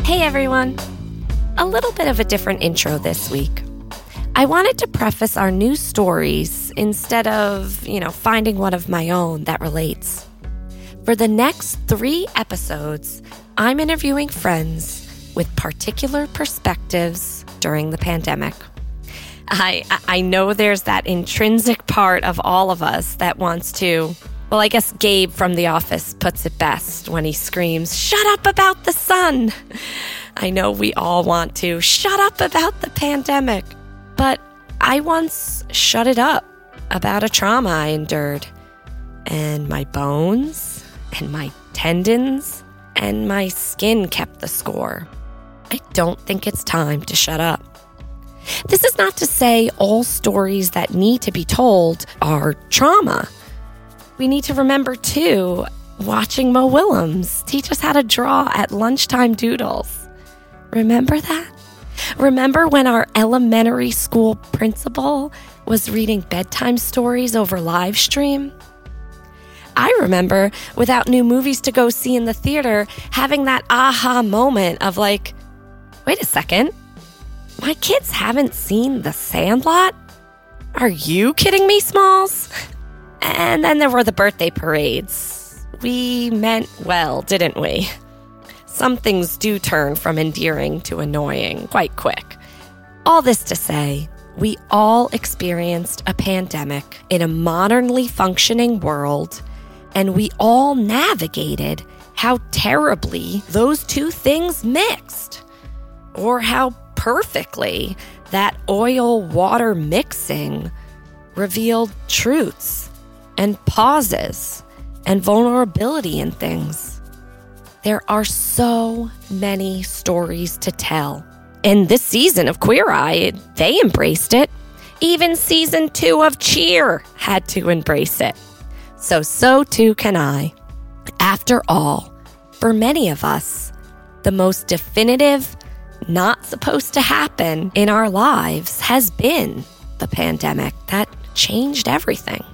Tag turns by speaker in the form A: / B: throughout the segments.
A: Hey everyone! A little bit of a different intro this week. I wanted to preface our new stories instead of, you know, finding one of my own that relates. For the next three episodes, I'm interviewing friends with particular perspectives during the pandemic. I, I know there's that intrinsic part of all of us that wants to. Well, I guess Gabe from The Office puts it best when he screams, Shut up about the sun! I know we all want to shut up about the pandemic, but I once shut it up about a trauma I endured, and my bones, and my tendons, and my skin kept the score. I don't think it's time to shut up. This is not to say all stories that need to be told are trauma. We need to remember, too, watching Mo Willems teach us how to draw at lunchtime doodles. Remember that? Remember when our elementary school principal was reading bedtime stories over live stream? I remember, without new movies to go see in the theater, having that aha moment of like, wait a second, my kids haven't seen The Sandlot? Are you kidding me, Smalls? And then there were the birthday parades. We meant well, didn't we? Some things do turn from endearing to annoying quite quick. All this to say, we all experienced a pandemic in a modernly functioning world, and we all navigated how terribly those two things mixed, or how perfectly that oil water mixing revealed truths and pauses and vulnerability in things. There are so many stories to tell. In this season of Queer Eye, they embraced it. Even season two of Cheer had to embrace it. So, so too can I. After all, for many of us, the most definitive not supposed to happen in our lives has been the pandemic that changed everything.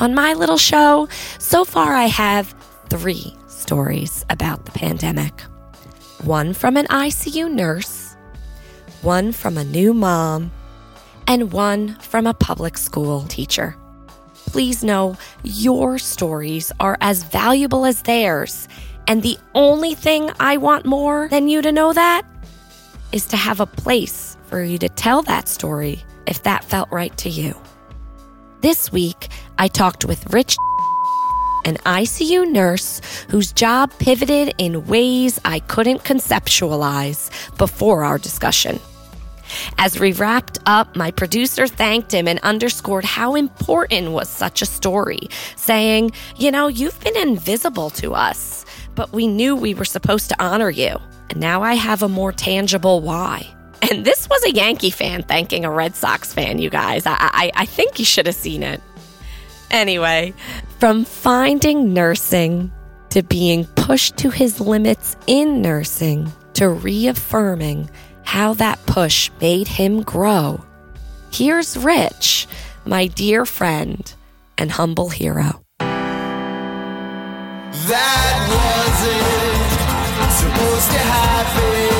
A: On my little show, so far I have three stories about the pandemic one from an ICU nurse, one from a new mom, and one from a public school teacher. Please know your stories are as valuable as theirs. And the only thing I want more than you to know that is to have a place for you to tell that story if that felt right to you. This week, I talked with Rich, an ICU nurse whose job pivoted in ways I couldn't conceptualize before our discussion. As we wrapped up, my producer thanked him and underscored how important was such a story, saying, You know, you've been invisible to us, but we knew we were supposed to honor you. And now I have a more tangible why. And this was a Yankee fan thanking a Red Sox fan, you guys. I, I, I think you should have seen it. Anyway, from finding nursing to being pushed to his limits in nursing to reaffirming how that push made him grow, here's Rich, my dear friend and humble hero.
B: That wasn't supposed to happen.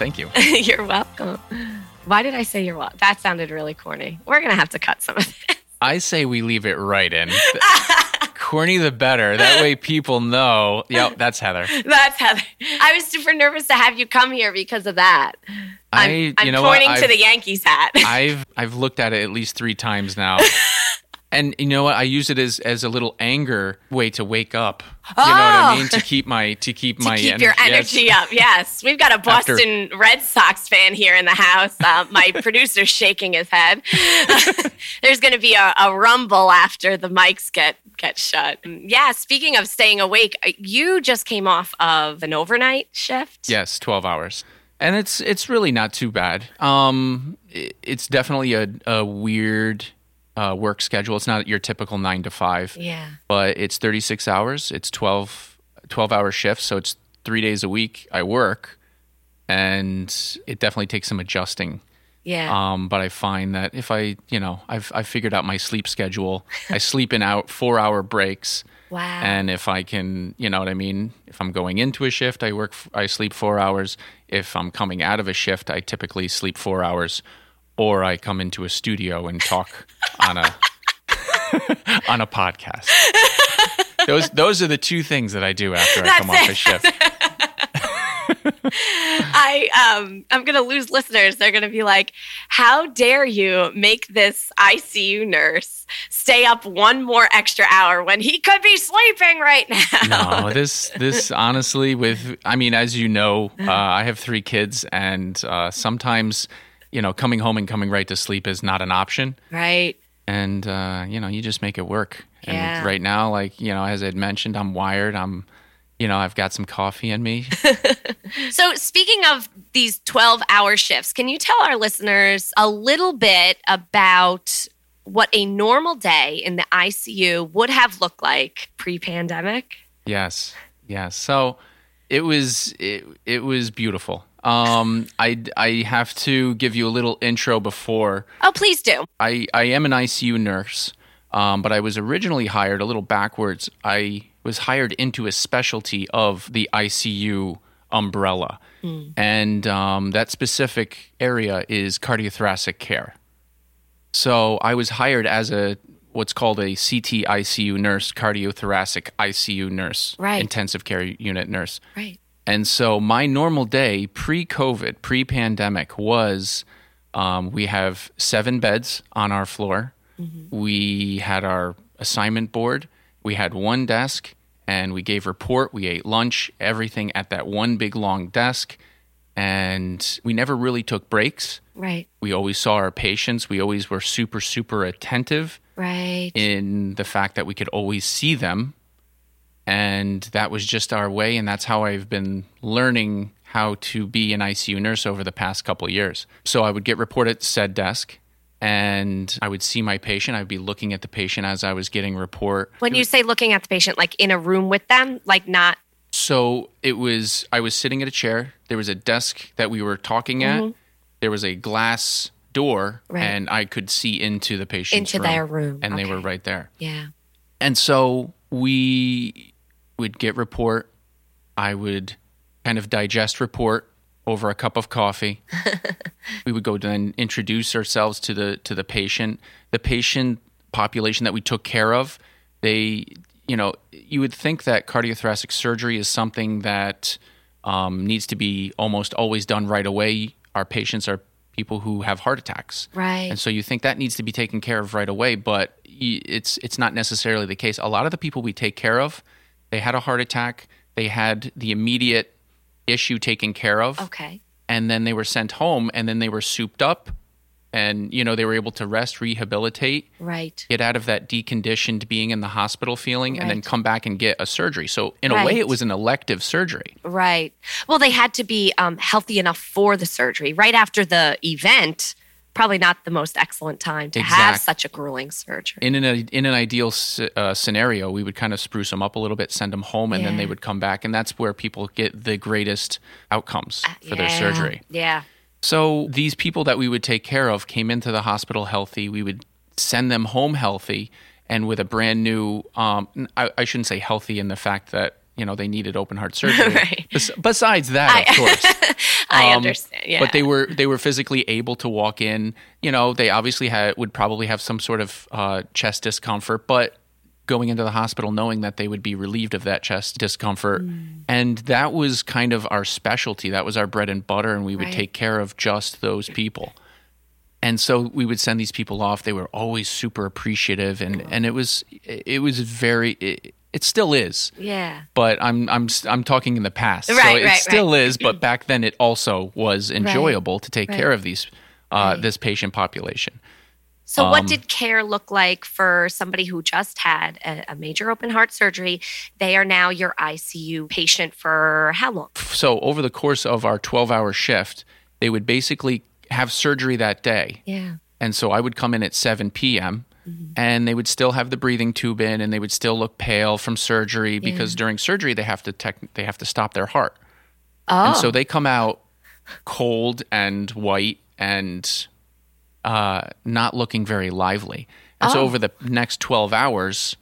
C: Thank you.
A: you're welcome. Why did I say you're welcome? That sounded really corny. We're going to have to cut some of this.
C: I say we leave it right in. Corny the better. That way people know. Yep, that's Heather.
A: That's Heather. I was super nervous to have you come here because of that.
C: I,
A: I'm, I'm
C: you know
A: pointing to the Yankees hat.
C: I've I've looked at it at least three times now. And you know what? I use it as as a little anger way to wake up. You know what I
A: Oh.
C: mean? To keep my to keep
A: to
C: my
A: keep
C: energy.
A: your
C: yes.
A: energy up. Yes, we've got a
C: After-
A: Boston Red Sox fan here in the house. Uh, my producer's shaking his head. There's going to be a, a rumble after the mics get get shut. Yeah. Speaking of staying awake, uh, you just came off of an overnight shift.
C: Yes, twelve hours, and it's it's really not too bad. Um, it, it's definitely a a weird uh, work schedule. It's not your typical nine to five.
A: Yeah.
C: but it's 36 hours. It's 12, 12 hour shifts. So it's three days a week I work. And it definitely takes some adjusting.
A: Yeah.
C: Um, but I find that if I, you know, I've, I've figured out my sleep schedule. I sleep in out four hour breaks.
A: wow.
C: And if I can, you know what I mean? If I'm going into a shift, I work, I sleep four hours. If I'm coming out of a shift, I typically sleep four hours. Or I come into a studio and talk on a on a podcast. Those those are the two things that I do after I come
A: That's
C: off
A: it.
C: a shift.
A: I um I'm gonna lose listeners. They're gonna be like, "How dare you make this ICU nurse stay up one more extra hour when he could be sleeping right now?"
C: No, this this honestly, with I mean, as you know, uh, I have three kids, and uh, sometimes, you know, coming home and coming right to sleep is not an option.
A: Right.
C: and uh, you know you just make it work and
A: Yeah.
C: right now like you know as I'd mentioned i'm wired i'm you know i've got some coffee in me
A: So, speaking of these 12 hour shifts, can you tell our listeners a little bit about what a normal day in the ICU would have looked like pre pandemic?
C: yes yes so it was it, it was beautiful um i i have to give you a little intro before
A: Oh, please do.
C: i i am an icu nurse um, but i was originally hired a little backwards i was hired into a specialty of the icu umbrella and um, that specific area is cardiothoracic care So I was hired as a what's called a CT ICU nurse, cardiothoracic ICU nurse,
A: Right.
C: intensive care unit nurse.
A: Right.
C: And so my normal day pre COVID, pre pandemic was um, we have seven beds on our floor. We had our assignment board. We had one desk and we gave report. We ate lunch, everything at that one big long desk. And we never really took breaks.
A: Right.
C: We always saw our patients. We always were super, super attentive
A: Right.
C: in the fact that we could always see them. And that was just our way. And that's how I've been learning how to be an ICU nurse over the past couple of years. So I would get report at said desk and I would see my patient. I'd be looking at the patient as I was getting report.
A: when you say looking at the patient, like in a room with them, like not.
C: So it was, I was sitting at a chair. There was a desk that we were talking at. There was a glass door,
A: Mm-hmm. Right.
C: and I could see into the patient's
A: Into their room.
C: And they were right there.
A: Yeah.
C: And so we would get report. I would kind of digest report over a cup of coffee. we would go then introduce ourselves to the to the patient. The patient population that we took care of, they you know, you would think that cardiothoracic surgery is something that um, needs to be almost always done right away. Our patients are people who have heart attacks.
A: Right.
C: And so you think that needs to be taken care of right away, but it's it's not necessarily the case. A lot of the people we take care of, they had a heart attack, they had the immediate issue taken care of,
A: Okay.
C: and then they were sent home, and then they were souped up, and you know they were able to rest, rehabilitate,
A: Right.
C: get out of that deconditioned being in the hospital feeling, and then come back and get a surgery. So in a way, it was an elective surgery.
A: Right. Well, they had to be um, healthy enough for the surgery. Right after the event, probably not the most excellent time to have such a grueling surgery.
C: in an in an ideal uh, scenario, we would kind of spruce them up a little bit, send them home, and then they would come back, and that's where people get the greatest outcomes for their surgery.
A: Yeah.
C: So these people that we would take care of came into the hospital healthy. We would send them home healthy, and with a brand new. Um, I, I shouldn't say healthy in the fact that you know they needed open heart surgery.
A: Right.
C: Bes- besides that, of course.
A: I
C: Um,
A: understand. Yeah.
C: But they were they were physically able to walk in. You know, they obviously had would probably have some sort of uh, chest discomfort, but going into the hospital knowing that they would be relieved of that chest discomfort,
A: Mm.
C: and that was kind of our specialty. That was our bread and butter, and we would
A: Right.
C: take care of just those people. and so we would send these people off. They were always super appreciative, and and it was it was very. It, it still is,
A: Yeah.
C: but I'm I'm I'm talking in the past.
A: Right, so
C: it
A: right,
C: still is, but back then it also was enjoyable to take
A: right.
C: care of these uh,
A: Right.
C: this patient population.
A: So,
C: Um,
A: what did care look like for somebody who just had a, a major open heart surgery? They are now your ICU patient for how long?
C: So over the course of our 12 hour shift, they would basically have surgery that day.
A: Yeah.
C: And so I would come in at 7 p.m. and they would still have the breathing tube in and they would still look pale from surgery because during surgery they have to tech- they have to stop their heart.
A: Oh,
C: And so they come out cold and white and uh, not looking very lively. And so
A: Oh.
C: over the next 12 hours,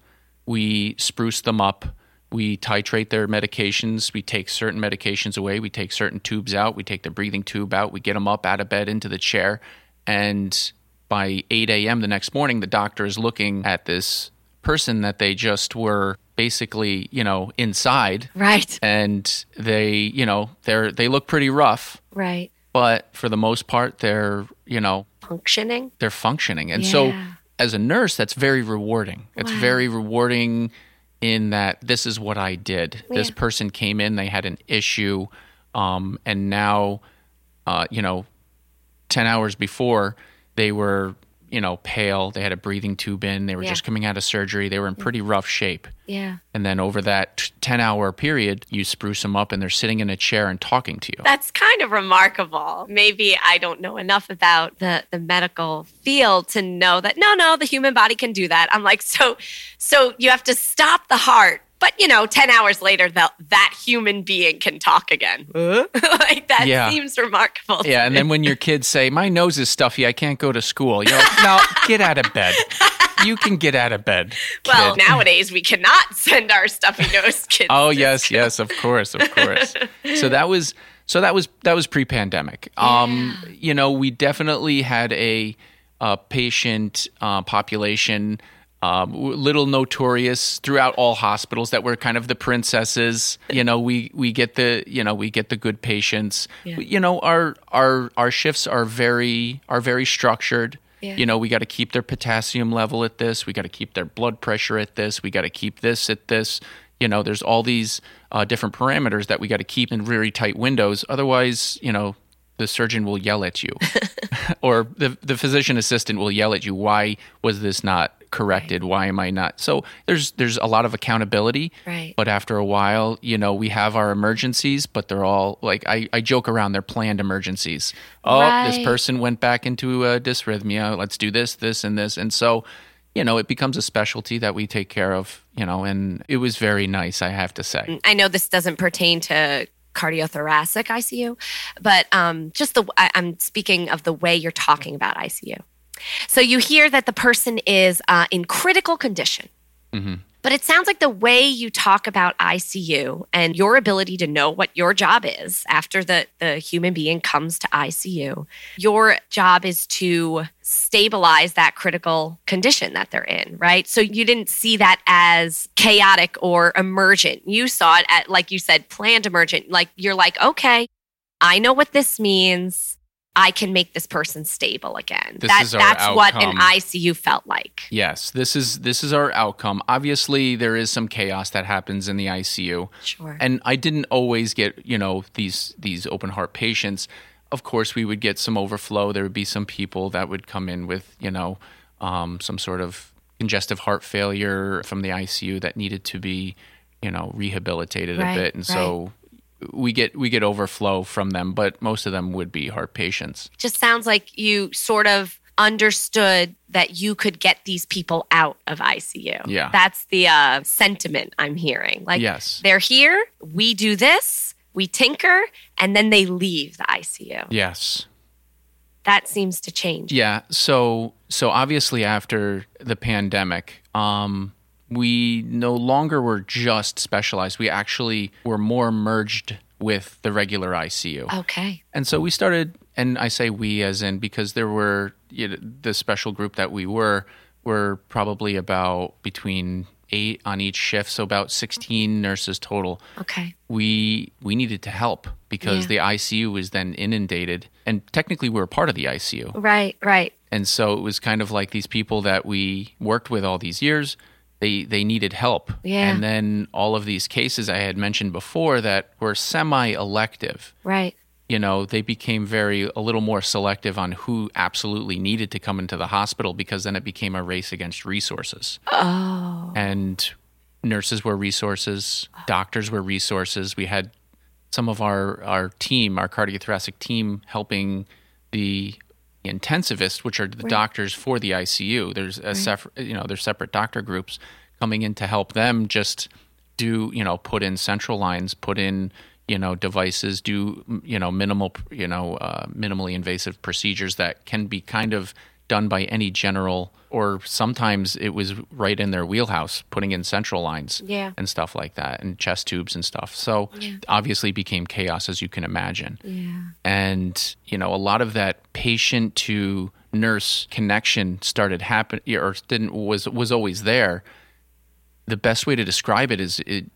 C: we spruce them up. We titrate their medications. We take certain medications away. We take certain tubes out. We take the breathing tube out. We get them up out of bed into the chair. And by 8 a.m. the next morning, the doctor is looking at this person that they just were basically, you know, inside
A: right,
C: and they you know they're they look pretty rough
A: right.
C: but for the most part they're you know
A: Functioning.
C: they're functioning and so as a nurse that's very rewarding it's
A: Wow.
C: very rewarding in that this is what i did this person came in they had an issue um, and now uh, you know 10 hours before they were you know pale they had a breathing tube in they were
A: Yeah.
C: just coming out of surgery they were in pretty rough shape
A: Yeah.
C: and then over that 10 hour period, you spruce them up and they're sitting in a chair and talking to you.
A: That's kind of remarkable. Maybe I don't know enough about the, the medical field to know that no, no, the human body can do that. I'm like, so so you have to stop the heart. But you know, ten hours later, that that human being can talk again. like that
C: Yeah.
A: seems remarkable.
C: Yeah, and
A: me.
C: then when your kids say, My nose is stuffy, I can't go to school, you're like, No, get out of bed. You can get out of bed.
A: well, nowadays we cannot send our stuffy nose kids.
C: Oh
A: to
C: yes,
A: school.
C: yes, of course, of course. so that was so that was that was pre-pandemic. Um, you know, we definitely had a, uh patient uh, population. Um, little notorious throughout all hospitals that we're kind of the princesses. You know, we we get the you know we get the good patients.
A: Yeah.
C: You know, our our our shifts are very are very structured.
A: Yeah.
C: You know, we got to keep their potassium level at this. We got to keep their blood pressure at this. We got to keep this at this. You know, there's all these uh, different parameters that we got to keep in very tight windows. Otherwise, you know, the surgeon will yell at you, or the the physician assistant will yell at you. Why was this not corrected? Why am I not? So there's there's a lot of accountability.
A: Right.
C: But after a while, you know, we have our emergencies, but they're all like I, I joke around. They're planned emergencies. Oh, this person went back into a dysrhythmia. Let's do this, this, and this, and so. You know, it becomes a specialty that we take care of, you know, and it was very nice, I have to say.
A: I know this doesn't pertain to cardiothoracic ICU, but um, just the I, I'm speaking of the way you're talking about ICU. So you hear that the person is uh, in critical condition. But it sounds like the way you talk about ICU and your ability to know what your job is after the, the human being comes to ICU, your job is to stabilize that critical condition that they're in, right? So you didn't see that as chaotic or emergent. You saw it at, like you said, planned emergent. Like you're like, okay, I know what this means. I can make this person stable again.
C: This
A: that,
C: is our
A: that's what an. ICU felt like.
C: Yes, this is this is our outcome. Obviously, there is some chaos that happens in the ICU.
A: Sure.
C: And I didn't always get, you know, these these open heart patients. Of course, we would get some overflow. There would be some people that would come in with, you know, um, some sort of congestive heart failure from the ICU that needed to be, you know, rehabilitated
A: Right,
C: a bit. And so we get we get overflow from them, but most of them would be heart patients.
A: just sounds like you sort of understood that you could get these people out of ICU.
C: Yeah.
A: That's the uh, sentiment I'm hearing. Like,
C: Yes.
A: they're here, we do this, we tinker, and then they leave the ICU.
C: Yes.
A: That seems to change.
C: Yeah. So so obviously after the pandemic, um, we no longer were just specialized. We actually were more merged with the regular ICU.
A: Okay.
C: And so we started, and I say we as in because there were you know, the special group that we were were probably about between eight on each shift, so about 16 nurses total.
A: Okay.
C: We we needed to help because
A: Yeah.
C: the ICU was then inundated, and technically we were part of the ICU.
A: Right, right.
C: And so it was kind of like these people that we worked with all these years, they they needed help.
A: Yeah.
C: And then all of these cases I had mentioned before that were semi-elective,
A: Right.
C: you know, they became very a little more selective on who absolutely needed to come into the hospital because then it became a race against resources.
A: Oh.
C: And nurses were resources, doctors were resources. We had some of our our team, our cardiothoracic team helping the intensivist, which are the doctors for the ICU. There's a separate, you know, there's separate doctor groups coming in to help them just do, you know, put in central lines, put in, you know, devices, do, you know, minimal, you know, uh, minimally invasive procedures that can be kind of done by any general, or sometimes it was right in their wheelhouse, putting in central lines
A: Yeah.
C: and stuff like that, and chest tubes and stuff. So obviously became chaos, as you can imagine
A: Yeah.
C: and you know a lot of that patient to nurse connection started happen or didn't was was always there the best way to describe it is it,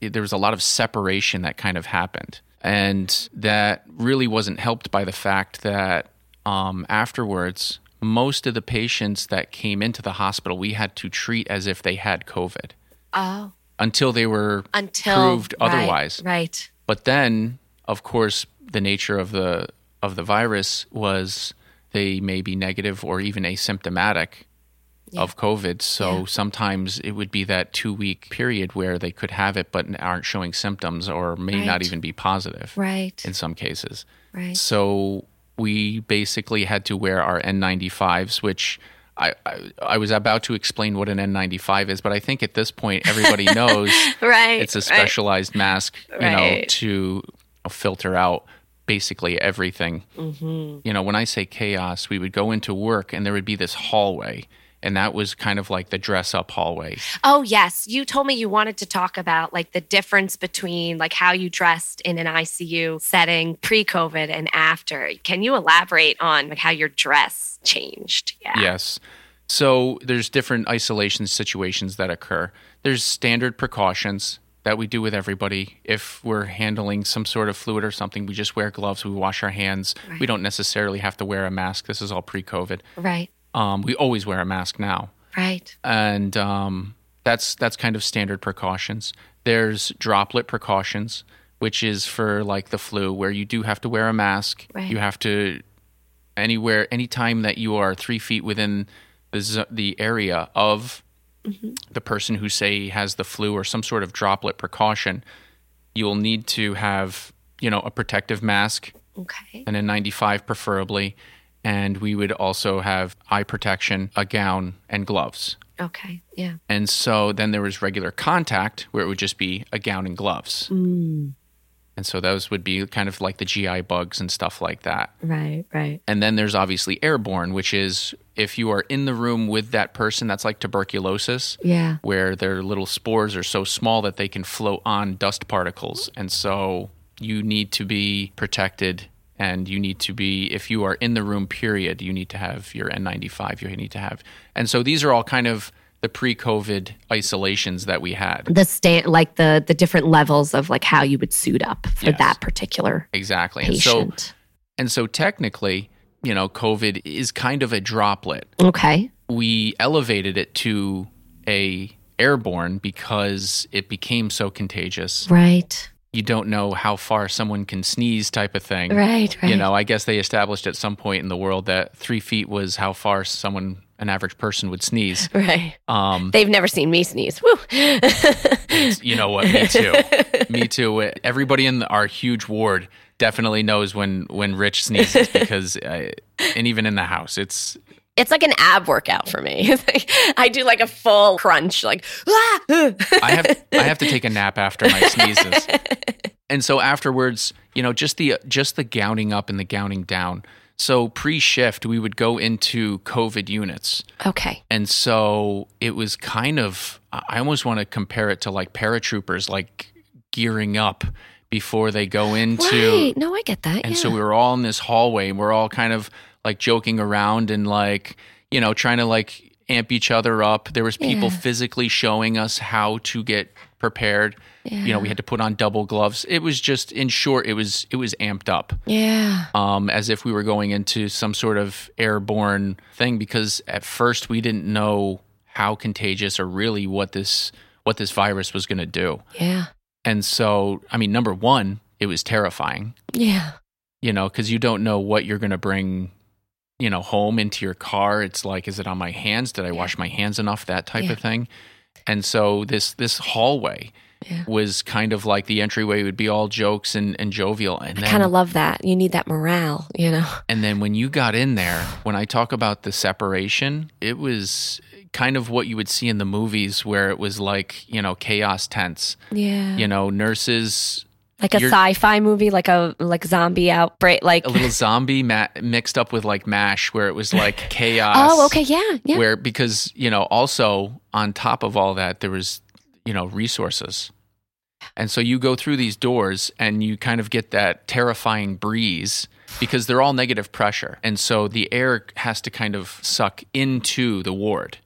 C: it there was a lot of separation that kind of happened and that really wasn't helped by the fact that um, afterwards most of the patients that came into the hospital we had to treat as if they had covid
A: Oh.
C: until they were
A: Until
C: proved
A: right,
C: otherwise
A: Right.
C: but then, of course, the nature of the of the virus was they may be negative or even asymptomatic of COVID. So
A: Yeah.
C: sometimes it would be that two week period where they could have it but aren't showing symptoms or may not even be positive
A: Right.
C: in some cases.
A: Right.
C: So we basically had to wear our N95s, which I, I, I was about to explain what an N95 is, but I think at this point everybody knows
A: Right.
C: it's a
A: right.
C: specialized mask, you know, to filter out basically everything.
A: Mm-hmm.
C: You know, when I say chaos, we would go into work and there would be this hallway, and that was kind of like the dress up hallway.
A: Oh yes, you told me you wanted to talk about like the difference between like how you dressed in an ICU setting pre-COVID and after. Can you elaborate on like how your dress changed? Yeah.
C: Yes. So there's different isolation situations that occur. There's standard precautions that we do with everybody. If we're handling some sort of fluid or something, we just wear gloves, we wash our hands. We don't necessarily have to wear a mask. This is all pre COVID.
A: Right.
C: Um, we always wear a mask now.
A: Right.
C: and um, that's that's kind of standard precautions. There's droplet precautions, which is for like the flu, where you do have to wear a mask.
A: Right.
C: You have to anywhere, anytime that you are three feet within the the area of the person who say has the flu or some sort of droplet precaution, you'll need to have you know a protective mask
A: Okay.
C: and a 95 preferably. And we would also have eye protection, a gown, and gloves.
A: Okay. Yeah.
C: And so then there was regular contact where it would just be a gown and gloves. Mm. And so those would be kind of like the GI bugs and stuff like that.
A: Right. Right.
C: And then there's obviously airborne, which is if you are in the room with that person, that's like tuberculosis,
A: Yeah.
C: where their little spores are so small that they can float on dust particles. And so you need to be protected. And you need to be, if you are in the room, period, you need to have your N95, you need to have. And so these are all kind of the pre COVID isolations that we had.
A: The stand like the the different levels of like how you would suit up for
C: Yes.
A: that particular
C: Exactly. And so,
A: patient.
C: and so technically, you know, COVID is kind of a droplet.
A: okay.
C: we elevated it to a airborne because it became so contagious.
A: Right.
C: You don't know how far someone can sneeze, type of thing.
A: Right. Right.
C: You know, I guess they established at some point in the world that three feet was how far someone, an average person, would sneeze.
A: Right.
C: Um,
A: They've never seen me sneeze. Woo.
C: you know what? Me too. Me too. Everybody in our huge ward definitely knows when when Rich sneezes because, uh, and even in the house, it's
A: it's like an ab workout for me. Like, I do like a full crunch, like ah!
C: I have I have to take a nap after my sneezes. And so afterwards, you know, just the just the gowning up and the gowning down. So pre-shift, we would go into COVID units.
A: okay.
C: And so it was kind of I almost want to compare it to like paratroopers like gearing up before they go into
A: Right. No, I get that.
C: and
A: yeah.
C: so we were all in this hallway and we're all kind of like joking around and like, you know, trying to like amp each other up. There was people
A: Yeah.
C: physically showing us how to get prepared. You know, we had to put on double gloves. It was just, in short, it was it was amped up,
A: Yeah.
C: um, as if we were going into some sort of airborne thing. Because at first we didn't know how contagious or really what this what this virus was going to do.
A: Yeah.
C: And so, I mean, number one, it was terrifying
A: Yeah.
C: you know, because you don't know what you're going to bring, you know, home into your car. It's like, is it on my hands? Did I wash my hands enough? That type
A: Yeah.
C: of thing. And so this this hallway
A: Yeah.
C: was kind of like the entryway would be all jokes and, and jovial, and
A: I kind of love that. You need that morale, you know?
C: and then when you got in there, when I talk about the separation, it was kind of what you would see in the movies where it was like you know chaos tents.
A: Yeah.
C: You know, nurses
A: like a
C: you're-
A: sci-fi movie, like a like zombie outbreak, like
C: a little zombie ma- mixed up with like M*A*S*H where it was like chaos
A: Oh, okay, yeah, yeah.
C: where because you know also on top of all that there was you know resources and so you go through these doors and you kind of get that terrifying breeze because they're all negative pressure and so the air has to kind of suck into the ward.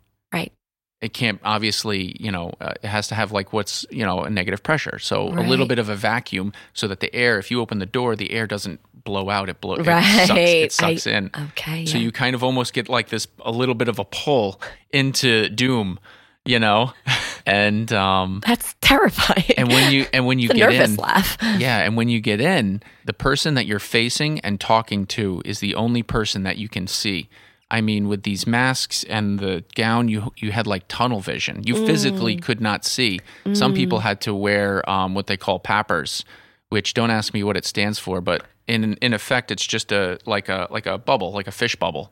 C: It can't obviously you know uh, it has to have like what's you know a negative pressure so a little bit of a vacuum so that the air if you open the door the air doesn't blow out it blow it
A: Right.
C: sucks, it
A: I-
C: sucks in
A: Okay.
C: so
A: yeah.
C: you kind of almost get like this a little bit of a pull into doom you know and um
A: That's terrifying.
C: and when you and when you get in
A: laugh.
C: yeah and when you get in the person that you're facing and talking to is the only person that you can see i mean with these masks and the gown you you had like tunnel vision you physically
A: Mm.
C: could not see some people had to wear um, what they call PAPRs which don't ask me what it stands for but in in effect it's just a like a like a bubble like a fish bubble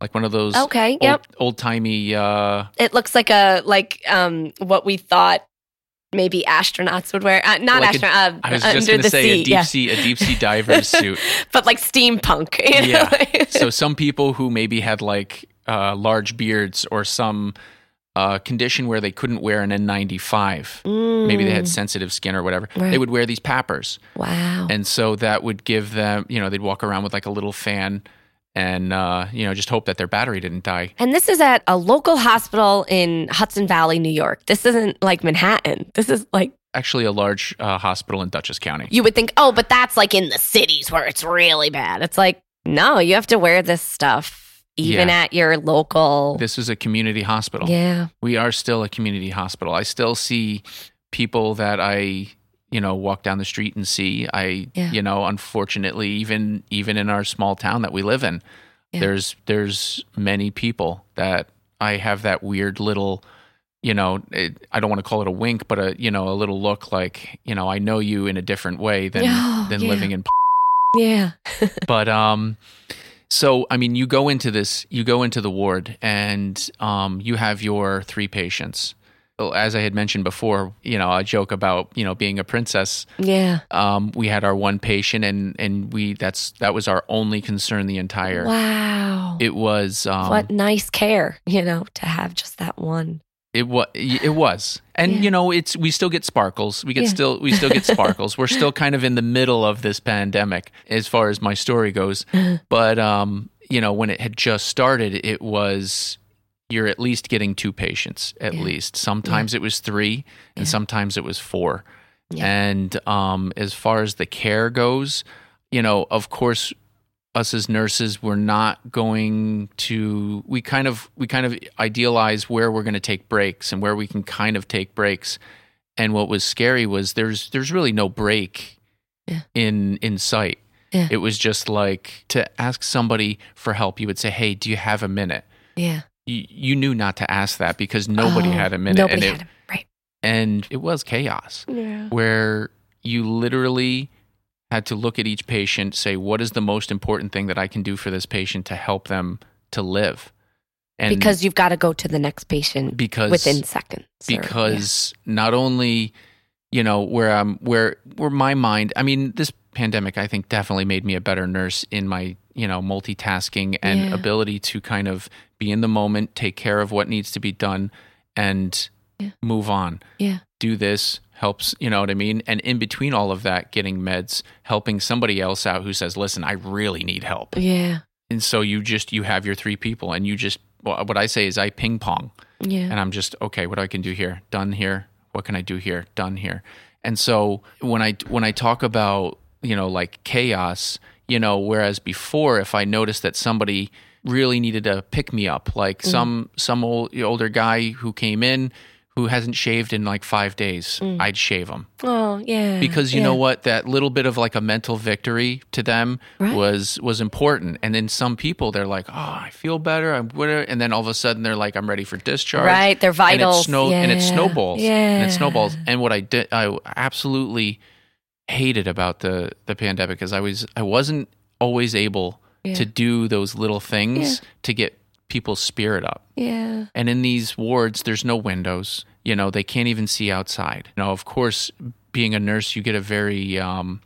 C: like one of those
A: Okay,
C: old,
A: yep.
C: old timey uh
A: It looks like a like um what we thought maybe astronauts would wear. Uh, not
C: Like a-
A: Uh,
C: I was
A: under
C: just going to
A: the
C: say
A: sea,
C: a deep
A: yeah.
C: sea a deep sea diver's suit.
A: but like steampunk. you know?
C: Yeah. so some people who maybe had like uh, large beards or some uh, condition where they couldn't wear an N95, maybe they had sensitive skin or whatever, they
A: Mm.
C: Would wear these PAPRs,
A: wow.
C: and so that would give them, you know, they'd walk around with like a little fan. And uh, you know, just hope that their battery didn't die.
A: And this is at a local hospital in Hudson Valley, New York. This isn't like Manhattan. This is like,
C: Actually, a large uh, hospital in Dutchess County.
A: you would think, oh, but that's like in the cities where it's really bad. It's like, no, you have to wear this stuff even
C: Yeah.
A: at your local.
C: This is a community hospital.
A: yeah.
C: we are still a community hospital. I still see people that I, you know, walk down the street and see. I,
A: Yeah.
C: you know, unfortunately, even even in our small town that we live in,
A: Yeah.
C: there's there's many people that I have that weird little, you know, it, I don't want to call it a wink, but a you know a little look like you know I know you in a different way than
A: Oh,
C: than
A: yeah.
C: living in
A: Yeah.
C: but um so i mean you go into this you go into the ward and um you have your three patients as i had mentioned before you know i joke about you know being a princess
A: Yeah.
C: um we had our one patient and and we that's that was our only concern the entire
A: Wow.
C: it was um
A: what nice care, you know, to have just that one.
C: It was. It was, and
A: Yeah.
C: you know, it's we still get sparkles. We get
A: Yeah.
C: still we still get sparkles. We're still kind of in the middle of this pandemic as far as my story goes. But um, you know, when it had just started, it was you're at least getting two patients at
A: Yeah.
C: least. Sometimes it was three, and
A: Yeah.
C: sometimes it was four.
A: Yeah.
C: And um, as far as the care goes, you know, of course, us as nurses, we're not going to. We kind of we kind of idealize where we're going to take breaks and where we can kind of take breaks. And what was scary was there's there's really no break
A: Yeah.
C: in in sight.
A: Yeah.
C: It was just like to ask somebody for help. You would say, "Hey, do you have a minute?"
A: Yeah.
C: You, you knew not to ask that because nobody
A: Oh,
C: had a minute,
A: Nobody
C: and
A: had
C: it,
A: him. Right.
C: and it was chaos
A: Yeah.
C: where you literally had to look at each patient, say, what is the most important thing that I can do for this patient to help them to live? And
A: because you've got to go to the next patient
C: because
A: within seconds. or-
C: because not only you know where I'm where where my mind I mean this pandemic I think definitely made me a better nurse in my you know multitasking and
A: Yeah.
C: ability to kind of be in the moment take care of what needs to be done and
A: Yeah.
C: move on
A: yeah.
C: do this helps you know what i mean and in between all of that getting meds helping somebody else out who says listen i really need help
A: Yeah.
C: and so you just you have your three people and you just what I say is I ping pong
A: Yeah.
C: and I'm just okay. What I can do here, done here. What can I do here, done here. And so when I when I talk about you know like chaos, you know, whereas before if I noticed that somebody really needed to pick me up, like mm. some some old, older guy who came in who hasn't shaved in like five days, mm. I'd shave him
A: oh, yeah.
C: because you
A: yeah.
C: know what that little bit of like a mental victory to them
A: Right.
C: was was important and then some people they're like oh i feel better i'm whatever and then all of a sudden they're like i'm ready for discharge
A: Right, their
C: and it, snow- and it snowballs. Yeah. and it snowballs and what i did i absolutely hated about the the pandemic is i was i wasn't always able
A: Yeah.
C: to do those little things to get people's spirit up
A: Yeah.
C: and in these wards, there's no windows. You know, they can't even see outside. You know, of course, being a nurse, you get a very um,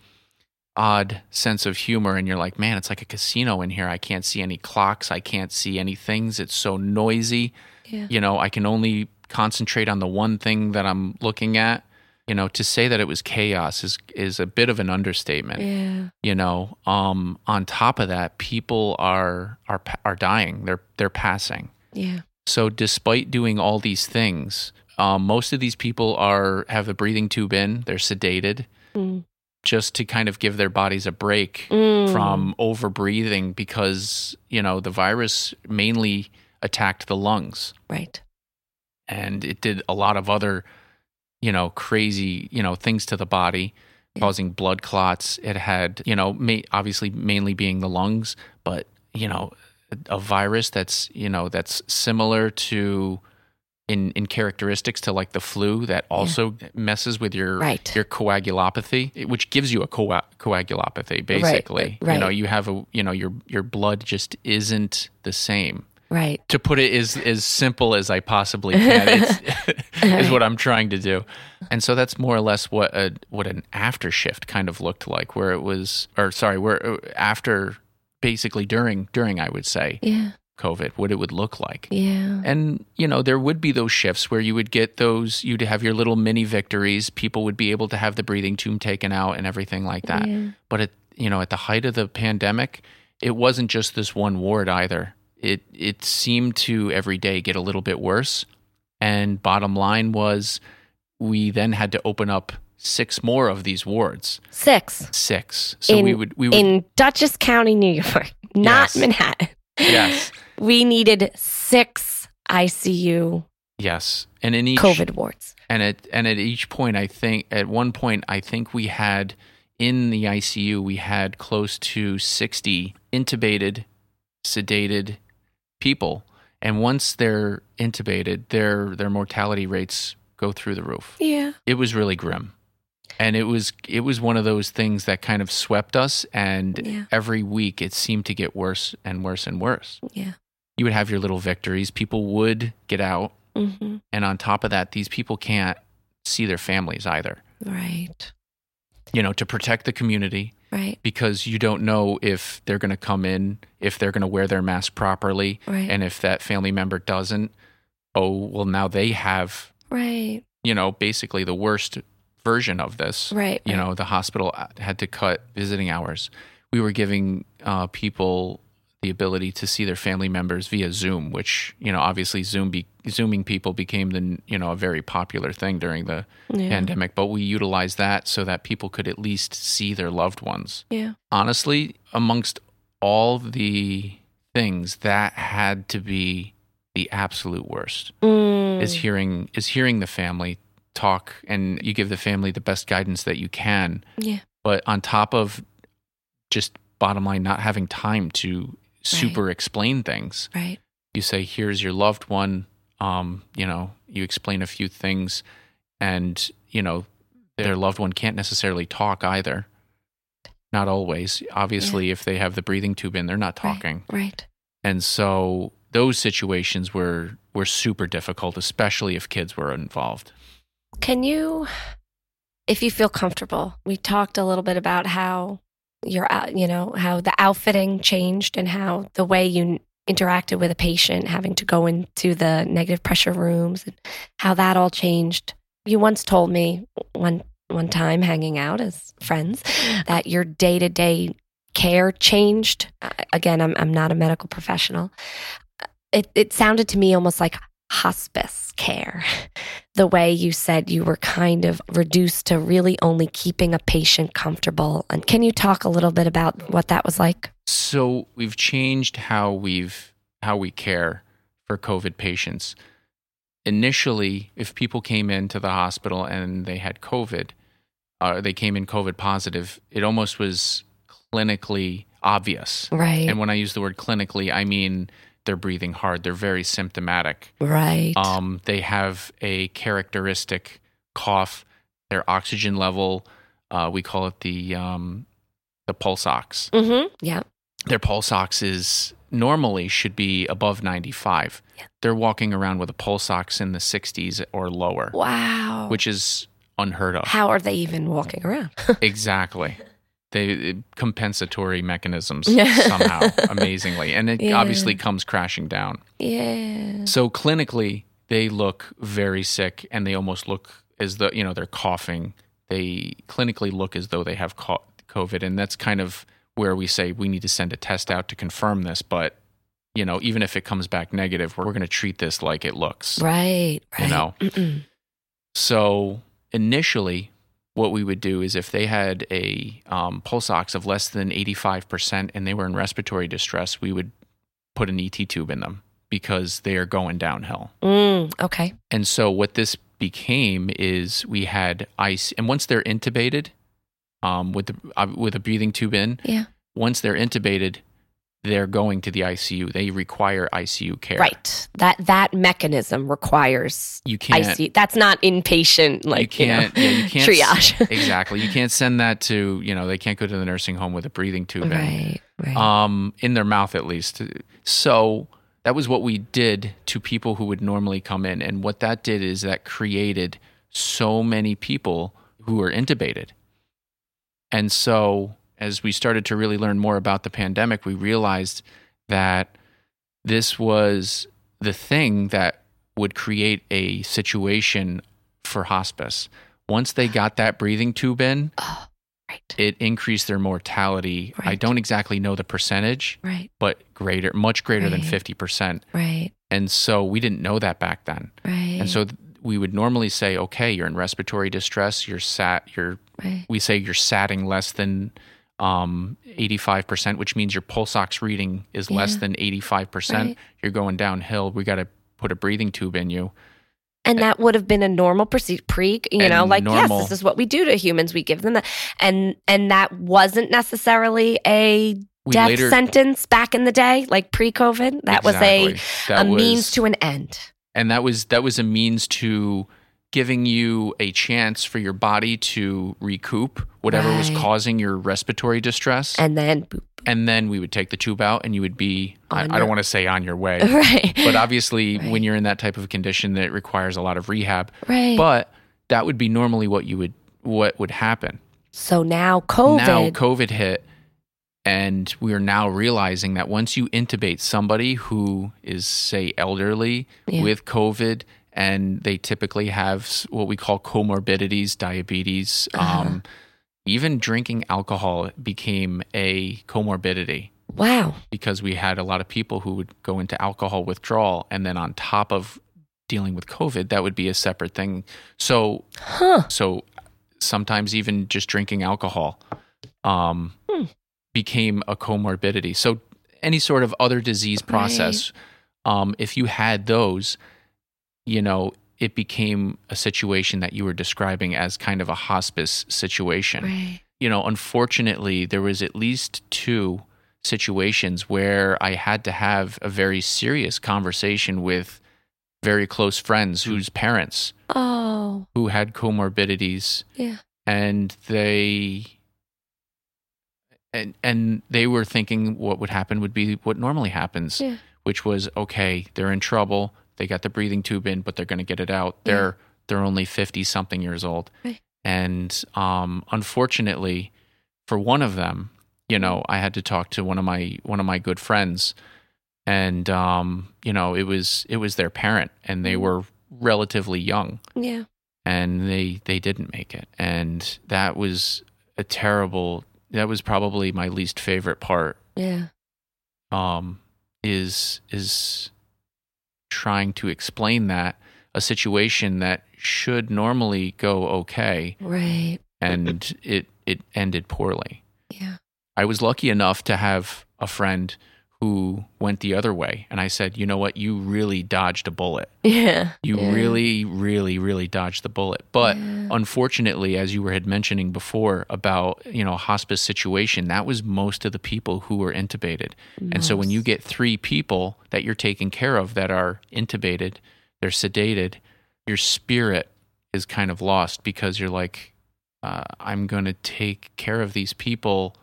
C: odd sense of humor, and you're like, man, it's like a casino in here. I can't see any clocks. I can't see any things. It's so noisy.
A: Yeah.
C: You know, I can only concentrate on the one thing that I'm looking at. You know, to say that it was chaos is is a bit of an understatement
A: Yeah.
C: you know um on top of that people are are are dying they're they're passing
A: Yeah.
C: so despite doing all these things um, most of these people are have a breathing tube in they're sedated
A: Mm.
C: just to kind of give their bodies a break
A: Mm.
C: from over breathing because you know the virus mainly attacked the lungs
A: Right.
C: and it did a lot of other you know crazy you know things to the body causing blood clots. It had you know ma- obviously mainly being the lungs but you know a virus that's you know that's similar to in in characteristics to like the flu that also messes with your
A: Right.
C: your coagulopathy which gives you a coa- coagulopathy basically.
A: Right.
C: you know you have a you know your your blood just isn't the same
A: Right.
C: to put it as as simple as I possibly can it's, is what I'm trying to do. And so that's more or less what a what an after shift kind of looked like where it was or sorry, where uh, after basically during during I would say
A: Yeah.
C: COVID what it would look like.
A: Yeah.
C: And you know, there would be those shifts where you would get those you'd have your little mini victories, people would be able to have the breathing tube taken out and everything like that.
A: Yeah.
C: But at you know, at the height of the pandemic, it wasn't just this one ward either. It it seemed to every day get a little bit worse. And bottom line was we then had to open up six more of these wards.
A: Six.
C: Six. So
A: in,
C: we would we would
A: in Dutchess County, New York, not
C: Yes.
A: Manhattan.
C: Yes.
A: We needed six ICU
C: Yes. And in each
A: COVID wards.
C: and at and at each point I think at one point I think we had in the ICU we had close to 60 intubated sedated people and once they're intubated their their mortality rates go through the roof
A: Yeah.
C: it was really grim and it was it was one of those things that kind of swept us and
A: Yeah.
C: every week it seemed to get worse and worse and worse
A: Yeah.
C: you would have your little victories people would get out
A: hmm
C: and on top of that these people can't see their families either
A: Right.
C: you know to protect the community
A: Right.
C: because you don't know if they're going to come in if they're going to wear their mask properly
A: Right.
C: and if that family member doesn't oh well now they have
A: right.
C: you know basically the worst version of this
A: Right.
C: you
A: right.
C: know the hospital had to cut visiting hours we were giving uh, people the ability to see their family members via zoom which you know obviously zoom be, zooming people became the you know a very popular thing during the
A: Yeah.
C: pandemic but we utilized that so that people could at least see their loved ones
A: Yeah.
C: honestly amongst all the things that had to be the absolute worst
A: Mm.
C: is hearing is hearing the family talk and you give the family the best guidance that you can
A: Yeah.
C: but on top of just bottom line not having time to super explain things.
A: Right.
C: you say here's your loved one um you know you explain a few things and you know their loved one can't necessarily talk either. Not always. Obviously if they have the breathing tube in they're not
A: Right.
C: talking.
A: Right.
C: and so those situations were were super difficult especially if kids were involved.
A: Can you, if you feel comfortable, we talked a little bit about how your, you know, how the outfitting changed and how the way you interacted with a patient, having to go into the negative pressure rooms, and how that all changed. You once told me one one time, hanging out as friends, that your day to day care changed. Uh, Again, I'm I'm not a medical professional. it, it sounded to me almost like hospice care. The way you said you were kind of reduced to really only keeping a patient comfortable. And can you talk a little bit about what that was like?
C: So we've changed how we've how we care for COVID patients. Initially, if people came into the hospital and they had COVID, uh, they came in COVID positive, it almost was clinically obvious.
A: Right.
C: And when I use the word clinically, I mean they're breathing hard. They're very symptomatic.
A: right.
C: Um, they have a characteristic cough. Their oxygen level, uh, we call it the um, the pulse ox.
A: mm-hmm. Yeah.
C: Their pulse ox is normally should be above 95. They're walking around with a pulse ox in the 60s or lower,
A: Wow.
C: which is unheard of.
A: How are they even walking around?
C: exactly. They compensatory mechanisms
A: Yeah.
C: somehow amazingly, and it
A: Yeah.
C: obviously comes crashing down.
A: yeah.
C: So clinically, they look very sick, and they almost look as though you know they're coughing. They clinically look as though they have co- COVID, and that's kind of where we say we need to send a test out to confirm this. But you know, even if it comes back negative, we're going to treat this like it looks.
A: Right. Right.
C: You know.
A: Mm-mm.
C: So initially, what we would do is if they had a um, pulse ox of less than 85% and they were in respiratory distress, we would put an ET tube in them because they are going downhill.
A: Mm, okay.
C: And so what this became is we had ice, and once they're intubated um, with the uh, with a breathing tube in,
A: Yeah.
C: once they're intubated, they're going to the ICU. They require ICU care.
A: Right. That that mechanism requires
C: You can't.
A: IC. That's not inpatient like
C: you can't.
A: know,
C: yeah, you can't.
A: triage.
C: exactly. You can't send that to you know they can't go to the nursing home with a breathing tube in.
A: right. Right.
C: um, in their mouth at least. So that was what we did to people who would normally come in, and what that did is that created so many people who were intubated. And so, as we started to really learn more about the pandemic, we realized that this was the thing that would create a situation for hospice. Once they got that breathing tube in, oh,
A: right.
C: it increased their mortality. I don't exactly know the percentage,
A: Right.
C: but greater, much greater than 50%.
A: Right.
C: And so we didn't know that back then.
A: Right.
C: And so th- we would normally say, okay, you're in respiratory distress, you're sat, you're,
A: Right.
C: we say you're satting less than um, 85%, which means your pulse ox reading is less than 85%.
A: Right.
C: You're going downhill. We got to put a breathing tube in you.
A: And that would have been a normal procedure, pre, you know, like
C: normal-
A: yes, this is what we do to humans. We give them that, and and that wasn't necessarily a
C: We
A: death
C: later,
A: sentence back in the day, like pre-COVID. That was a
C: Exactly.
A: a
C: That
A: means to an end.
C: and that was that was a means to giving you a chance for your body to recoup whatever was causing your respiratory distress
A: And then, boop.
C: and then we would take the tube out and you would be I,
A: On
C: I don't want to say on your way
A: right,
C: but obviously
A: Right.
C: when you're in that type of condition that requires a lot of rehab
A: right.
C: but that would be normally what you would what would happen
A: so now COVID,
C: now covid hit and we are now realizing that once you intubate somebody who is say elderly
A: Yeah.
C: with covid and they typically have what we call comorbidities diabetes
A: Uh-huh.
C: um, even drinking alcohol became a comorbidity
A: wow,
C: because we had a lot of people who would go into alcohol withdrawal and then on top of dealing with covid that would be a separate thing so
A: huh?
C: so sometimes even just drinking alcohol um,
A: Hmm.
C: became a comorbidity. So any sort of other disease process, um, if you had those, you know, it became a situation that you were describing as kind of a hospice situation.
A: Right,
C: You know, unfortunately, there was at least two situations where I had to have a very serious conversation with very close friends whose parents
A: oh.
C: who had comorbidities.
A: Yeah,
C: and they and and they were thinking what would happen would be what normally happens
A: Yeah.
C: which was okay they're in trouble they got the breathing tube in but they're going to get it out. They're they're only 50 something years old.
A: Right.
C: and um unfortunately for one of them you know i had to talk to one of my one of my good friends. And um you know it was it was their parent and they
A: Mm.
C: were relatively young.
A: Yeah,
C: and they they didn't make it. And that was a terrible that was probably my least favorite part.
A: Yeah,
C: um is is trying to explain that a situation that should normally go okay
A: Right.
C: and it it ended poorly.
A: Yeah.
C: I was lucky enough to have a friend who went the other way and I said, "You know what? You really dodged a bullet.
A: Yeah.
C: You
A: Yeah.
C: really really really dodged the bullet." But
A: Yeah.
C: unfortunately, as you were had mentioning before about, you know, hospice situation, that was most of the people who were intubated. And so when you get 3 people that you're taking care of that are intubated, they're sedated, your spirit is kind of lost because you're like uh, I'm going to take care of these people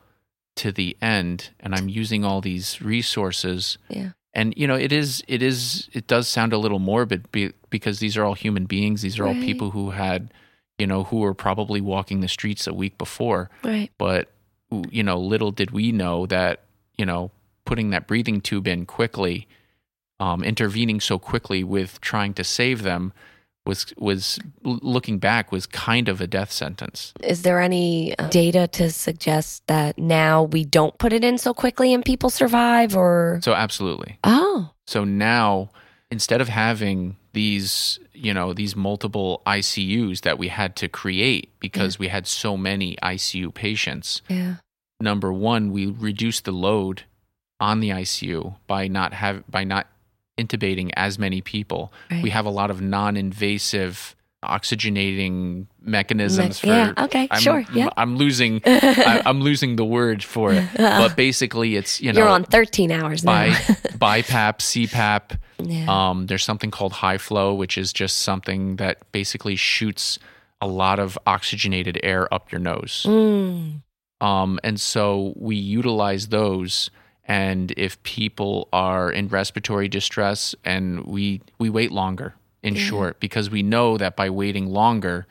C: to the end and I'm using all these resources
A: Yeah.
C: and you know it is it is it does sound a little morbid be, because these are all human beings these are all people who had you know who were probably walking the streets a week before
A: Right.
C: but you know little did we know that you know putting that breathing tube in quickly um, intervening so quickly with trying to save them was was looking back was kind of a death sentence
A: Is there any uh, data to suggest that now we don't put it in so quickly and people survive or
C: so absolutely
A: Oh.
C: So now instead of having these, you know, these multiple ICUs that we had to create because we had so many ICU patients,
A: Yeah.
C: number 1, we reduced the load on the ICU by not have by not intubating as many people.
A: Right.
C: We have a lot of non-invasive oxygenating mechanisms
A: Me-
C: for
A: yeah, okay,
C: I'm,
A: sure, yeah.
C: I'm losing I, I'm losing the word for it. But basically it's, you know,
A: You're on 13 hours
C: by BiPAP, CPAP.
A: yeah.
C: Um, there's something called high flow, which is just something that basically shoots a lot of oxygenated air up your nose.
A: Mm.
C: Um, and so we utilize those. And if people are in respiratory distress, and we we wait longer, in short, because we know that by waiting longer,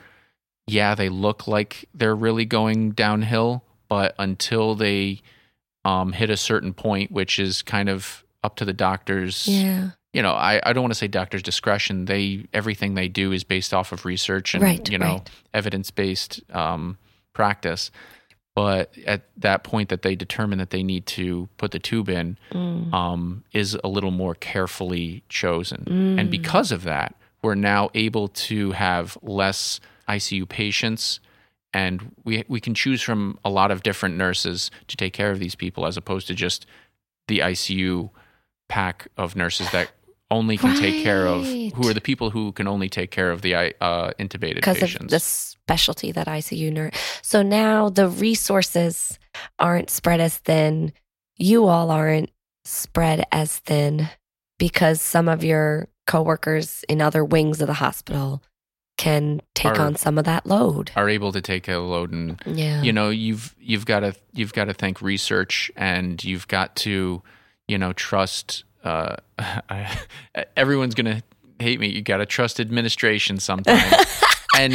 C: yeah, they look like they're really going downhill, but until they um, hit a certain point, which is kind of up to the doctors
A: Yeah.
C: you know, I, I don't want to say doctor's discretion. They everything they do is based off of research and
A: Right,
C: you know
A: right.
C: evidence based um, practice. But at that point that they determine that they need to put the tube in,
A: Mm.
C: um, is a little more carefully chosen.
A: Mm.
C: And because of that, we're now able to have less ICU patients, and we we can choose from a lot of different nurses to take care of these people, as opposed to just the ICU pack of nurses that only can take care of who are the people who can only take care of the uh, intubated
A: because of the specialty that ICU nurse. So now the resources aren't spread as thin. You all aren't spread as thin because some of your coworkers in other wings of the hospital can take
C: Are-
A: on some of that load.
C: are able to take a load and
A: Yeah.
C: you know you've you've got to you've got to thank research and you've got to you know trust uh I, everyone's gonna hate me. You got to trust administration sometimes. And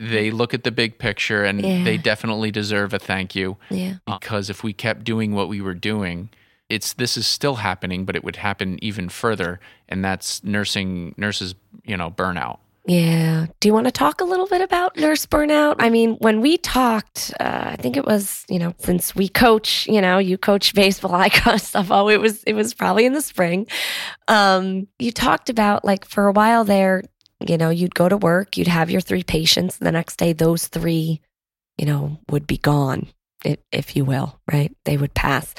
C: they look at the big picture and
A: Yeah.
C: they definitely deserve a thank you.
A: Yeah.
C: because if we kept doing what we were doing it's this is still happening but it would happen even further. And that's nursing nurses you know burnout
A: Yeah. Do you want to talk a little bit about nurse burnout? I mean, when we talked, uh, I think it was, you know, since we coach, you know, you coach baseball, I coach stuff. Oh, it was, it was probably in the spring. Um, you talked about like for a while there, you know, you'd go to work, you'd have your three patients. and The next day, those three, you know, would be gone, if, if you will, right? They would pass.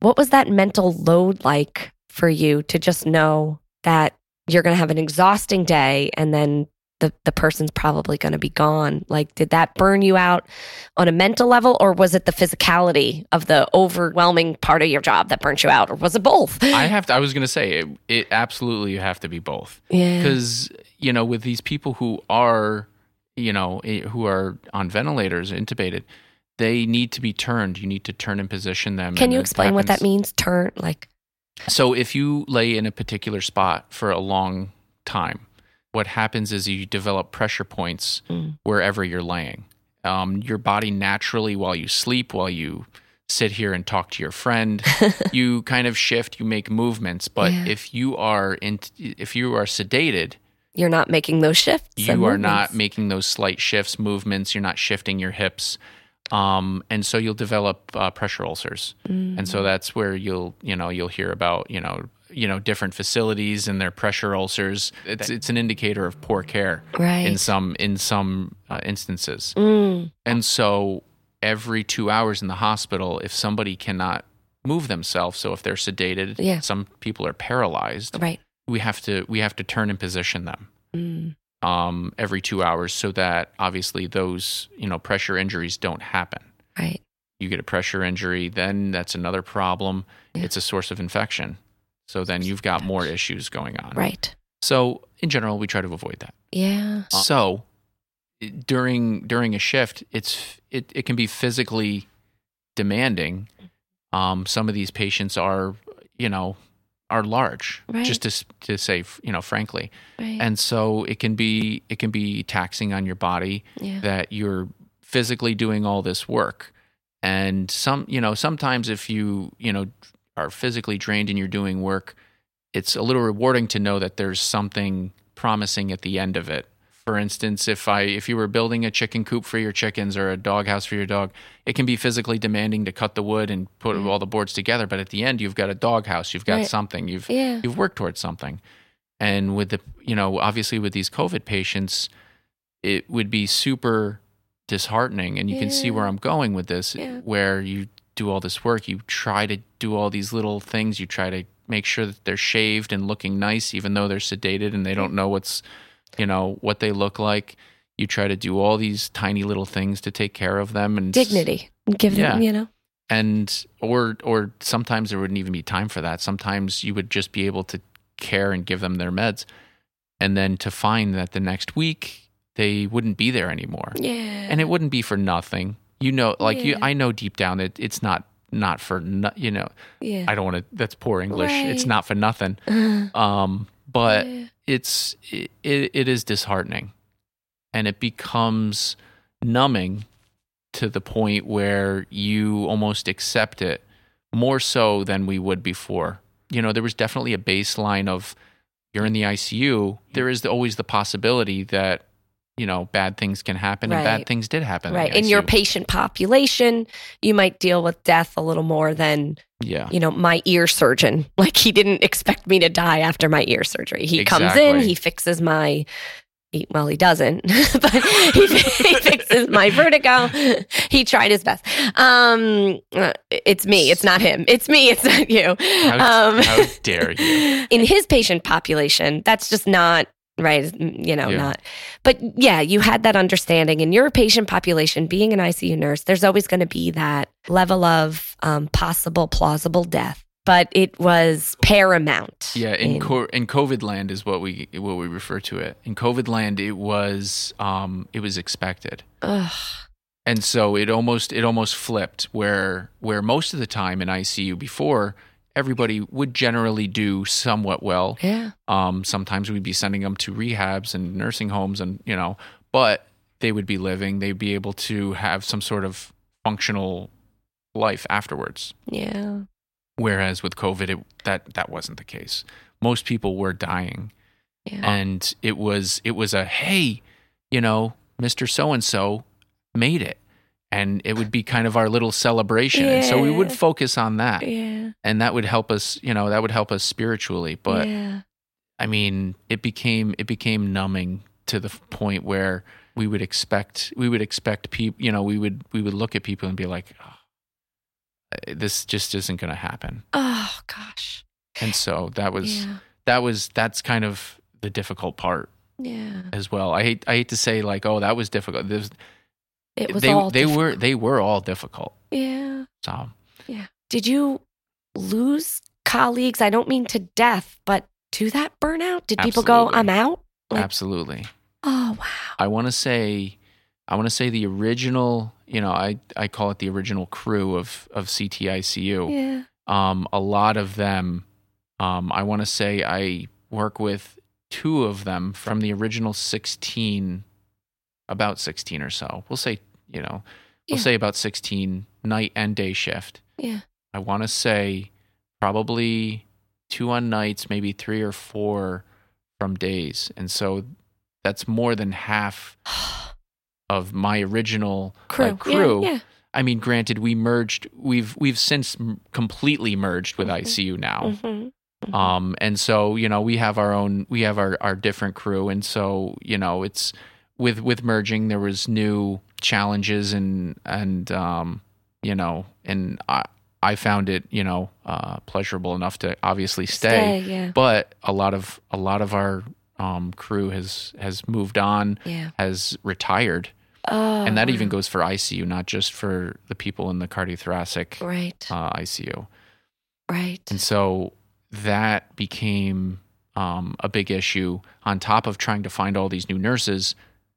A: What was that mental load like for you to just know that you're going to have an exhausting day and then the, the person's probably going to be gone. Like, did that burn you out on a mental level, or was it the physicality of the overwhelming part of your job that burnt you out, or was it both?
C: i have to i was going to say it, it absolutely you have to be both
A: yeah.
C: because you know with these people who are you know eh, who are on ventilators intubated they need to be turned you need to turn and position them
A: Can you explain what that means? Turn, like,
C: so if you lay in a particular spot for a long time what happens is you develop pressure points
A: Mm.
C: wherever you're laying um, your body naturally while you sleep while you sit here and talk to your friend you kind of shift you make movements but
A: Yeah.
C: if you are in if you are sedated
A: you're not making those shifts.
C: you are not making those slight shifts movements you're not shifting your hips um, and so you'll develop uh, pressure ulcers and
A: Mm.
C: so that's where you'll you know you'll hear about you know you know different facilities and their pressure ulcers. It's it's an indicator of poor care
A: Right.
C: in some in some uh, instances.
A: Mm,
C: And so every two hours in the hospital, if somebody cannot move themselves, so if they're sedated,
A: Yeah.
C: some people are paralyzed.
A: right.
C: We have to we have to turn and position them
A: Mm,
C: um, every two hours so that obviously those you know pressure injuries don't happen.
A: right.
C: You get a pressure injury, then that's another problem.
A: Yeah.
C: It's a source of infection. So then you've got more issues going on.
A: Right.
C: So in general, we try to avoid that.
A: Yeah.
C: So during during a shift, it's it, it can be physically demanding. Um, some of these patients are, you know, are large,
A: Right.
C: just to to say, you know, frankly,
A: Right.
C: and so it can be it can be taxing on your body
A: yeah.
C: that you're physically doing all this work, and some you know sometimes if you you know are physically drained and you're doing work, it's a little rewarding to know that there's something promising at the end of it. For instance, if I if you were building a chicken coop for your chickens or a dog house for your dog, it can be physically demanding to cut the wood and put mm-hmm. all the boards together. But at the end, you've got a dog house, you've got
A: Right.
C: something, you've
A: Yeah.
C: you've worked towards something. And with the you know obviously with these COVID patients, it would be super disheartening. And you can see where I'm going with this,
A: Yeah.
C: where you do all this work, you try to do all these little things, you try to make sure that they're shaved and looking nice, even though they're sedated and they don't know what's you know what they look like. You try to do all these tiny little things to take care of them and
A: Dignity. Give them,
C: Yeah.
A: you know.
C: and or or sometimes there wouldn't even be time for that sometimes you would just be able to care and give them their meds and then to find that the next week they wouldn't be there anymore
A: Yeah.
C: and it wouldn't be for nothing you know like you i know deep down that it's not not for no, you know
A: yeah.
C: i don't want to that's poor english. It's not for nothing. Um but
A: Yeah.
C: it's it, it is disheartening. And it becomes numbing to the point where you almost accept it more so than we would before. You know there was definitely a baseline of you're in the ICU there is always the possibility that you know bad things can happen and bad things did happen
A: right.
C: in,
A: your patient population, you might deal with death a little more than,
C: yeah
A: you know, my ear surgeon. Like he didn't expect me to die after my ear surgery. He comes in, he fixes my he, well, he doesn't, but he, he fixes my vertigo. He tried his best. Um, it's me. It's not him. It's me. It's not you.
C: how,
A: Um,
C: how dare you
A: in his patient population, that's just not right. You know,
C: Yeah.
A: not. But yeah, you had that understanding in your patient population. Being an ICU nurse, there's always going to be that level of um, possible plausible death. But it was paramount.
C: Yeah, in co- in COVID land is what we what we refer to it. In COVID land, it was um it was expected,
A: Ugh,
C: and so it almost it almost flipped where where most of the time in ICU before everybody would generally do somewhat well.
A: yeah,
C: Um, sometimes we'd be sending them to rehabs and nursing homes, and you know, but they would be living. They'd be able to have some sort of functional life afterwards.
A: yeah,
C: Whereas with COVID, it, that that wasn't the case. Most people were dying,
A: yeah.
C: and it was it was a hey, you know, Mister So and So made it, and it would be kind of our little celebration. And so we would focus on that,
A: yeah,
C: and that would help us. You know, that would help us spiritually. But
A: yeah,
C: I mean, it became it became numbing to the point where we would expect we would expect people. You know, we would we would look at people and be like, oh, this just isn't going to happen.
A: oh gosh,
C: And so that was
A: yeah,
C: that was that's kind of the difficult part
A: yeah.
C: as well. I hate I hate to say like, oh, that was difficult. This,
A: It was
C: they
A: all
C: they were they were all difficult.
A: yeah.
C: So yeah.
A: Did you lose colleagues? I don't mean to death, but to that burnout? Did people go, I'm out? Like-
C: absolutely,
A: Oh, wow.
C: I want to say, I want to say the original. You know, I I call it the original crew of of CTICU.
A: Yeah.
C: Um, a lot of them. Um, I want to say I work with two of them from the original sixteen, about sixteen or so. We'll say you know, we'll
A: Yeah.
C: say about sixteen night and day shift.
A: Yeah.
C: I want to say probably two on nights, maybe three or four from days. And so that's more than half of my original
A: Crew.
C: like, crew.
A: Yeah. yeah.
C: I mean, granted, we merged. We've we've since completely merged with
A: Mhm.
C: ICU now.
A: Mhm.
C: Um, and so you know we have our own we have our our different crew, and so you know it's with with merging there was new challenges and and um, you know and I I found it you know uh, pleasurable enough to obviously stay,
A: Stay, yeah.
C: but a lot of a lot of our um, crew has has moved on,
A: Yeah.
C: has retired,
A: Oh,
C: and that even goes for ICU, not just for the people in the cardiothoracic
A: right,
C: uh, ICU.
A: right.
C: And so that became um, a big issue. On top of trying to find all these new nurses,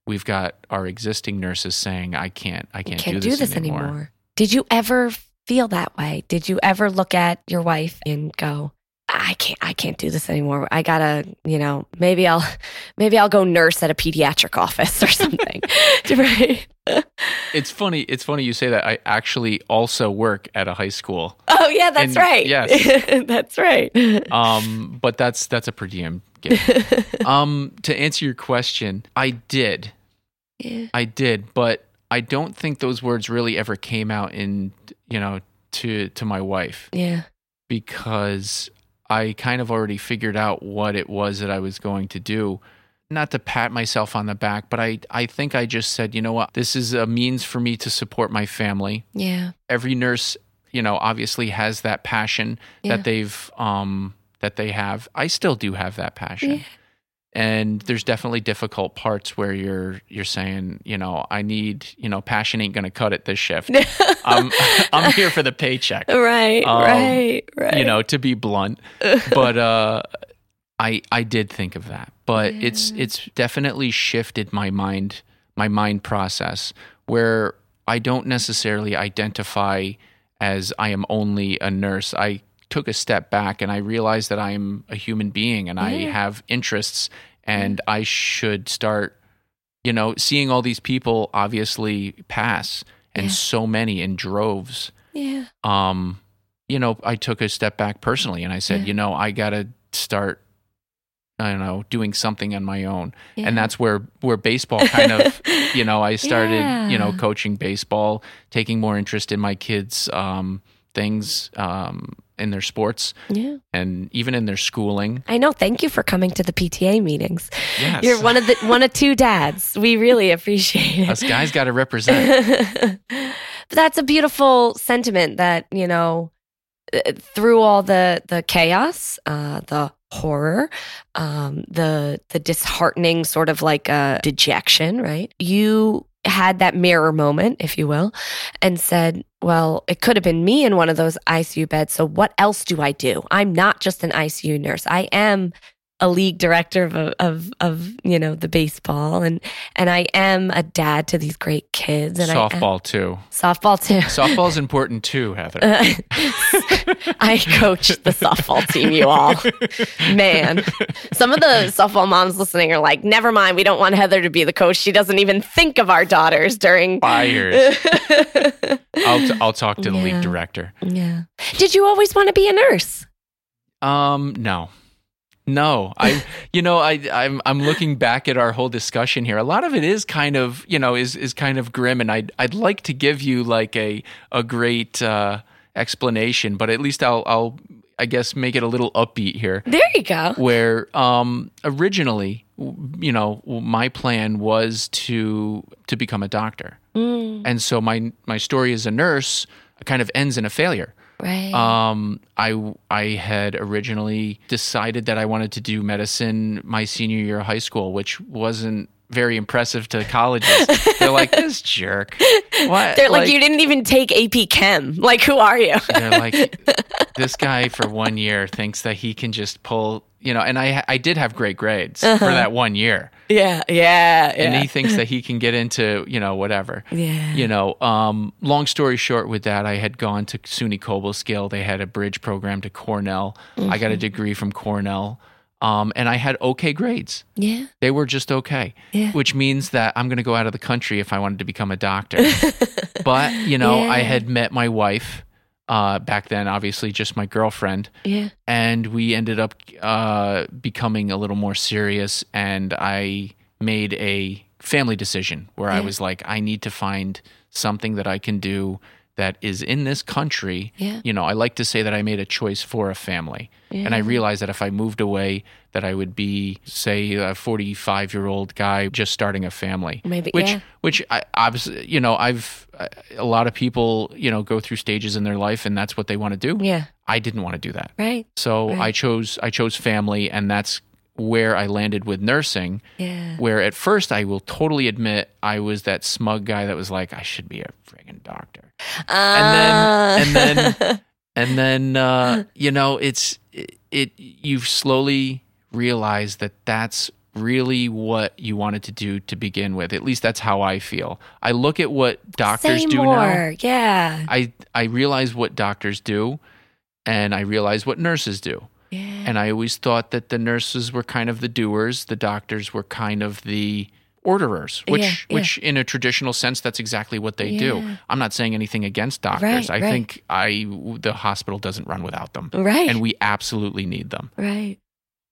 C: we've got our existing nurses saying, "I can't, I can't,
A: can't
C: do this, anymore."
A: Did you ever feel that way? Did you ever look at your wife and go, I can't I can't do this anymore. I gotta, you know, maybe I'll maybe I'll go nurse at a pediatric office or something. right.
C: It's funny. It's funny you say that. I actually also work at a high school,
A: Oh yeah, that's
C: And-
A: right.
C: yes.
A: that's right.
C: um, but that's that's a per diem gig. um, to answer your question, I did,
A: Yeah.
C: I did, but I don't think those words really ever came out in you know to to my wife.
A: Yeah.
C: because I kind of already figured out what it was that I was going to do. Not to pat myself on the back, but I, I think I just said, you know what, this is a means for me to support my family.
A: Yeah.
C: Every nurse, you know, obviously has that passion
A: Yeah.
C: that they've um that they have. I still do have that passion.
A: Yeah.
C: And there's definitely difficult parts where you're you're saying, you know, I need, you know, passion ain't gonna cut it this shift. I'm I'm here for the paycheck
A: Right.
C: Um,
A: right. Right.
C: you know, to be blunt. but uh I I did think of that. But it's it's definitely shifted my mind my mind process where I don't necessarily identify as I am only a nurse. I took a step back and I realized that I'm a human being and I have interests and I should start you know, seeing all these people obviously pass and
A: Yeah.
C: so many in droves
A: Yeah.
C: um, you know, I took a step back personally and I said,
A: Yeah.
C: you know, I got to start, I don't know, doing something on my own.
A: Yeah.
C: And that's where, where baseball kind of, you know, I started, you know, coaching baseball, taking more interest in my kids' um, things um, in their sports
A: Yeah.
C: and even in their schooling.
A: I know. Thank you for coming to the PTA meetings.
C: Yes.
A: You're one of the one of two dads. We really appreciate it.
C: Us guys got to represent.
A: but that's a beautiful sentiment that you know uh, through all the the chaos uh the horror um the the disheartening sort of like uh dejection right you had that mirror moment if you will and said well it could have been me in one of those ICU beds so what else do I do? I'm not just an ICU nurse. I am a league director of, of of you know the baseball and and I am a dad to these great kids and I am,
C: Softball too.
A: softball too.
C: Softball's important too, Heather.
A: I coached the softball team, you all. Man, some of the softball moms listening are like, never mind, we don't want Heather to be the coach. She doesn't even think of our daughters during.
C: Fired. I'll, t- I'll talk to the
A: Yeah.
C: league director.
A: yeah. Did you always want to be a nurse?
C: Um, no. No, I, you know, I, I'm, I'm looking back at our whole discussion here. A lot of it is kind of, you know, is, is kind of grim, and I'd, I'd like to give you like a, a great uh, explanation, but at least I'll, I'll, I guess, make it a little upbeat here.
A: There you go.
C: Where, um, originally, you know, my plan was to, to become a doctor,
A: Mm,
C: and so my, my story as a nurse kind of ends in a failure.
A: Right.
C: Um, I I had originally decided that I wanted to do medicine my senior year of high school, which wasn't very impressive to colleges. They're like this jerk. What?
A: They're like, you didn't even take AP Chem. Like, who are you?
C: They're like this guy for one year thinks that he can just pull. You know, and I I did have great grades for that one year,
A: yeah, yeah,
C: and he thinks that he can get into you know whatever.
A: yeah.
C: you know, um, long story short, with that, I had gone to SUNY Cobleskill. They had a bridge program to Cornell. I got a degree from Cornell. Um, and I had okay grades.
A: yeah.
C: They were just okay,
A: Yeah.
C: which means that I'm going to go out of the country if I wanted to become a doctor. but, you know, I had met my wife uh, back then, obviously just my girlfriend
A: Yeah.
C: and we ended up uh, becoming a little more serious and i made a family decision where i was like i need to find something that i can do that is in this country.
A: Yeah.
C: You know, I like to say that I made a choice for a family. And I realized that if I moved away, that I would be, say, a 45 year old guy just starting a family.
A: Maybe,
C: which,
A: yeah.
C: which I obviously, you know, I've, a lot of people, you know, go through stages in their life and that's what they want to do.
A: Yeah.
C: I didn't want to do that.
A: Right.
C: So
A: Right.
C: I chose I chose family, and that's where I landed with nursing.
A: Yeah.
C: Where at first I will totally admit I was that smug guy that was like I should be a friggin' doctor,
A: Uh,
C: and then and then and then uh, you know it's it, it you slowly realized that that's really what you wanted to do to begin with. At least that's how I feel. I look at what doctors
A: Say
C: do now.
A: more. Yeah.
C: I I realize what doctors do, and I realize what nurses do.
A: Yeah.
C: And I always thought that the nurses were kind of the doers, the doctors were kind of the orderers, which
A: Yeah, yeah.
C: which in a traditional sense that's exactly what they do. I'm not saying anything against doctors.
A: Right,
C: I
A: right.
C: think I the hospital doesn't run without them.
A: Right.
C: And we absolutely need them.
A: right.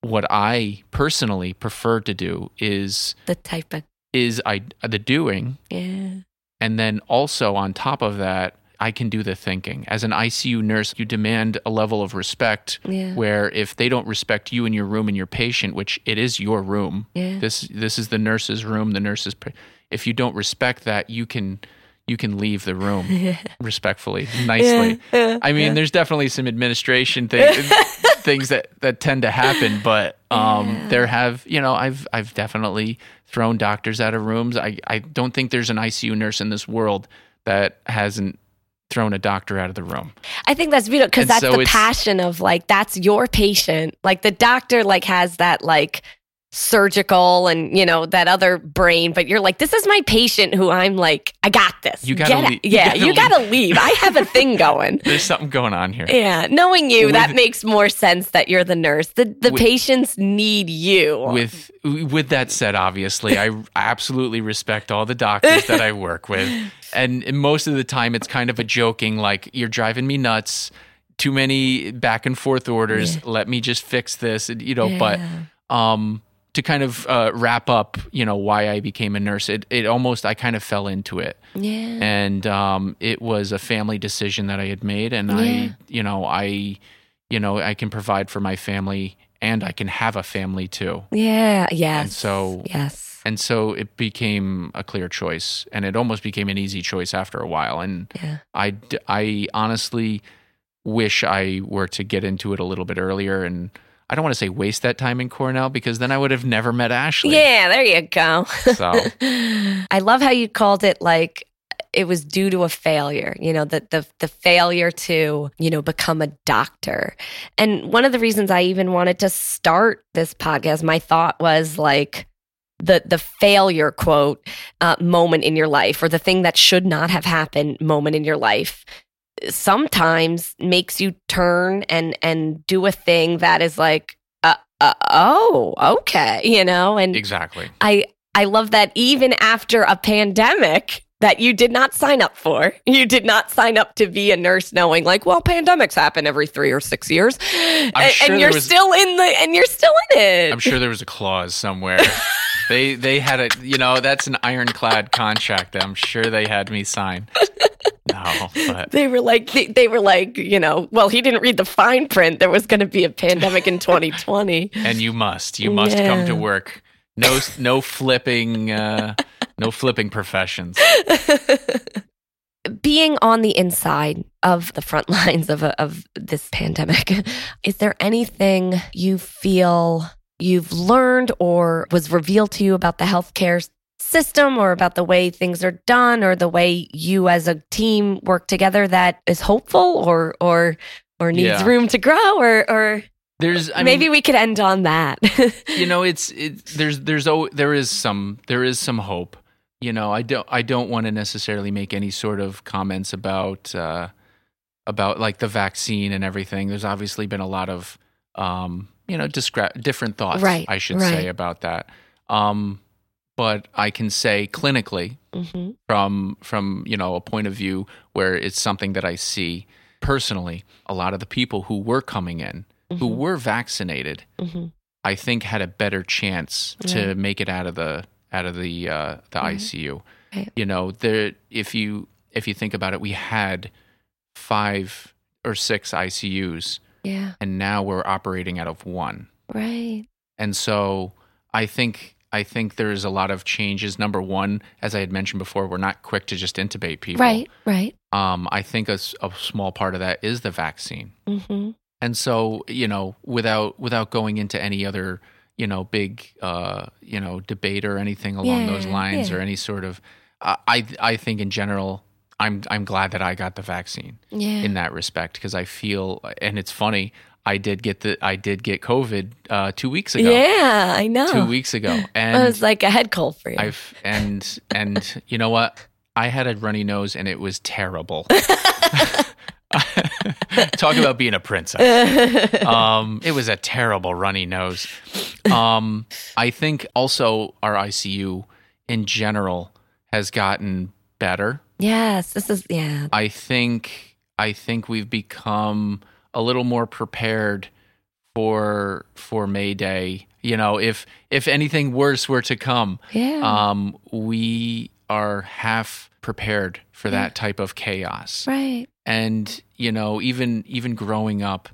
C: What I personally prefer to do is
A: The type of
C: is I the doing
A: yeah.
C: and then also on top of that, I can do the thinking. As an ICU nurse, you demand a level of respect
A: Yeah.
C: where if they don't respect you and your room and your patient, which it is your room,
A: Yeah.
C: this this is the nurse's room, the nurse's pa- if you don't respect that, you can you can leave the room respectfully, nicely.
A: Yeah,
C: I mean, there's definitely some administration thing, things that, that tend to happen, but um, there have, you know, I've I've definitely thrown doctors out of rooms. I, I don't think there's an ICU nurse in this world that hasn't thrown a doctor out of the room.
A: I think that's beautiful because that's
C: so
A: the passion of like that's your patient. Like the doctor like has that like surgical and you know that other brain, but you're like this is my patient who I'm like I got this.
C: You gotta leave- you
A: Yeah,
C: gotta
A: you gotta leave. I have a thing going.
C: There's something going on here.
A: Yeah, knowing you, that makes more sense that you're the nurse. The the
C: With-
A: patients need you.
C: With with that said, obviously, I absolutely respect all the doctors that I work with, and most of the time, it's kind of a joking, like you're driving me nuts. Too many back and forth orders. Let me just fix this, you know.
A: Yeah.
C: But um, to kind of uh, wrap up, you know, why I became a nurse, it it almost I kind of fell into it,
A: yeah.
C: and um, it was a family decision that I had made, and
A: Yeah.
C: I, you know, I, you know, I can provide for my family, and I can have a family too.
A: Yeah, yes.
C: And so-
A: yes.
C: And so it became a clear choice, and it almost became an easy choice after a while. And
A: Yeah.
C: I honestly wish I were to get into it a little bit earlier. And I don't want to say waste that time in Cornell because then I would have never met Ashley.
A: Yeah, there you go.
C: So
A: I love how you called it like it was due to a failure, you know, the the the failure to, you know, become a doctor. And one of the reasons I even wanted to start this podcast, my thought was like the the failure quote uh, moment in your life or the thing that should not have happened moment in your life sometimes makes you turn and and do a thing that is like uh, uh, oh okay you know and
C: exactly.
A: I I love that even after a pandemic that you did not sign up for. You did not sign up to be a nurse knowing like, well, pandemics happen every 3 or 6 years. and,
C: sure
A: and you're
C: was-
A: still in the and you're still in it.
C: I'm sure there was a clause somewhere. they they had a you know that's an ironclad contract. that I'm sure they had me sign. No, but
A: they were like they, they were like, you know, well, he didn't read the fine print. There was going to be a pandemic in 2020.
C: and you must you must come to work. No no flipping uh, no flipping professions.
A: being on the inside of the front lines of a, of this pandemic, is there anything you feel you've learned or was revealed to you about the healthcare system or about the way things are done or the way you as a team work together that is hopeful or or or needs
C: Yeah.
A: room to grow or or
C: There's I
A: maybe
C: mean,
A: we could end on that.
C: you know it's it, there's there's oh there is some there is some hope you know i don't i don't want to necessarily make any sort of comments about uh about like the vaccine and everything there's obviously been a lot of um you know discre- different thoughts
A: Right,
C: i should
A: right.
C: say about that um but i can say clinically
A: hmm
C: from from you know a point of view where it's something that I see personally. A lot of the people who were coming in who
A: Mhm.
C: were vaccinated,
A: hmm
C: I think had a better chance to make it out of the out of the uh, the
A: Mhm.
C: ICU.
A: Right.
C: You know, there if you if you think about it, we had five or six ICUs,
A: Yeah.
C: and now we're operating out of one.
A: Right.
C: And so I think I think there's a lot of changes. Number one, as I had mentioned before, we're not quick to just intubate people.
A: Right. Right.
C: Um, I think a small part of that is the vaccine.
A: Mm-hmm.
C: And so, you know, without without going into any other, you know, big, uh, you know, debate or anything along those lines,
A: yeah.
C: or any sort of, I I I think in general, I'm I'm glad that I got the vaccine
A: Yeah.
C: in that respect because I feel, and it's funny, I did get the I did get COVID uh, two weeks ago.
A: Yeah, I know.
C: Two weeks ago, and It
A: was like a head cold for you.
C: I've and and you know what? I had a runny nose and it was terrible. Talk about being a princess. Um, it was a terrible runny nose. Um, I think also our ICU in general has gotten better.
A: yes, this is yeah.
C: I think I think we've become a little more prepared for for May Day. You know, if if anything worse were to come,
A: Yeah.
C: um, we are half prepared for that type of chaos.
A: right.
C: And you know, even even growing up,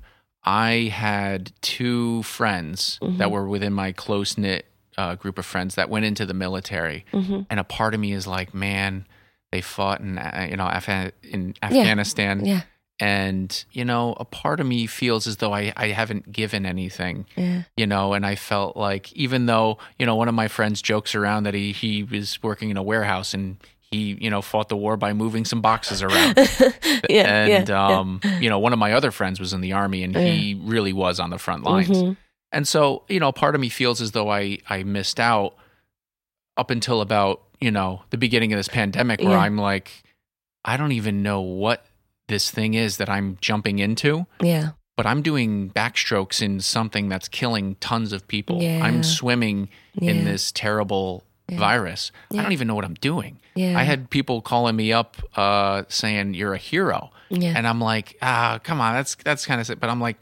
C: I had two friends that were within my close knit uh, group of friends that went into the military,
A: Mhm.
C: and a part of me is like, man, they fought in uh, you know Afghan in Afghanistan,
A: Yeah.
C: and you know, a part of me feels as though I I haven't given anything
A: Yeah.
C: you know and i felt like even though you know one of my friends jokes around that he he was working in a warehouse and he you know fought the war by moving some boxes around
A: Yeah.
C: and
A: yeah,
C: um you know one of my other friends was in the army and he really was on the front lines
A: Mhm.
C: and so you know part of me feels as though i i missed out up until about you know the beginning of this pandemic where
A: Yeah.
C: i'm like i don't even know what this thing is that i'm jumping into
A: yeah.
C: but I'm doing backstrokes in something that's killing tons of people.
A: Yeah.
C: I'm swimming
A: Yeah.
C: in this terrible virus. I don't even know what I'm doing.
A: Yeah.
C: I had people calling me up uh, saying you're a hero,
A: Yeah.
C: and I'm like, ah, come on, that's that's kind of sick. But I'm like,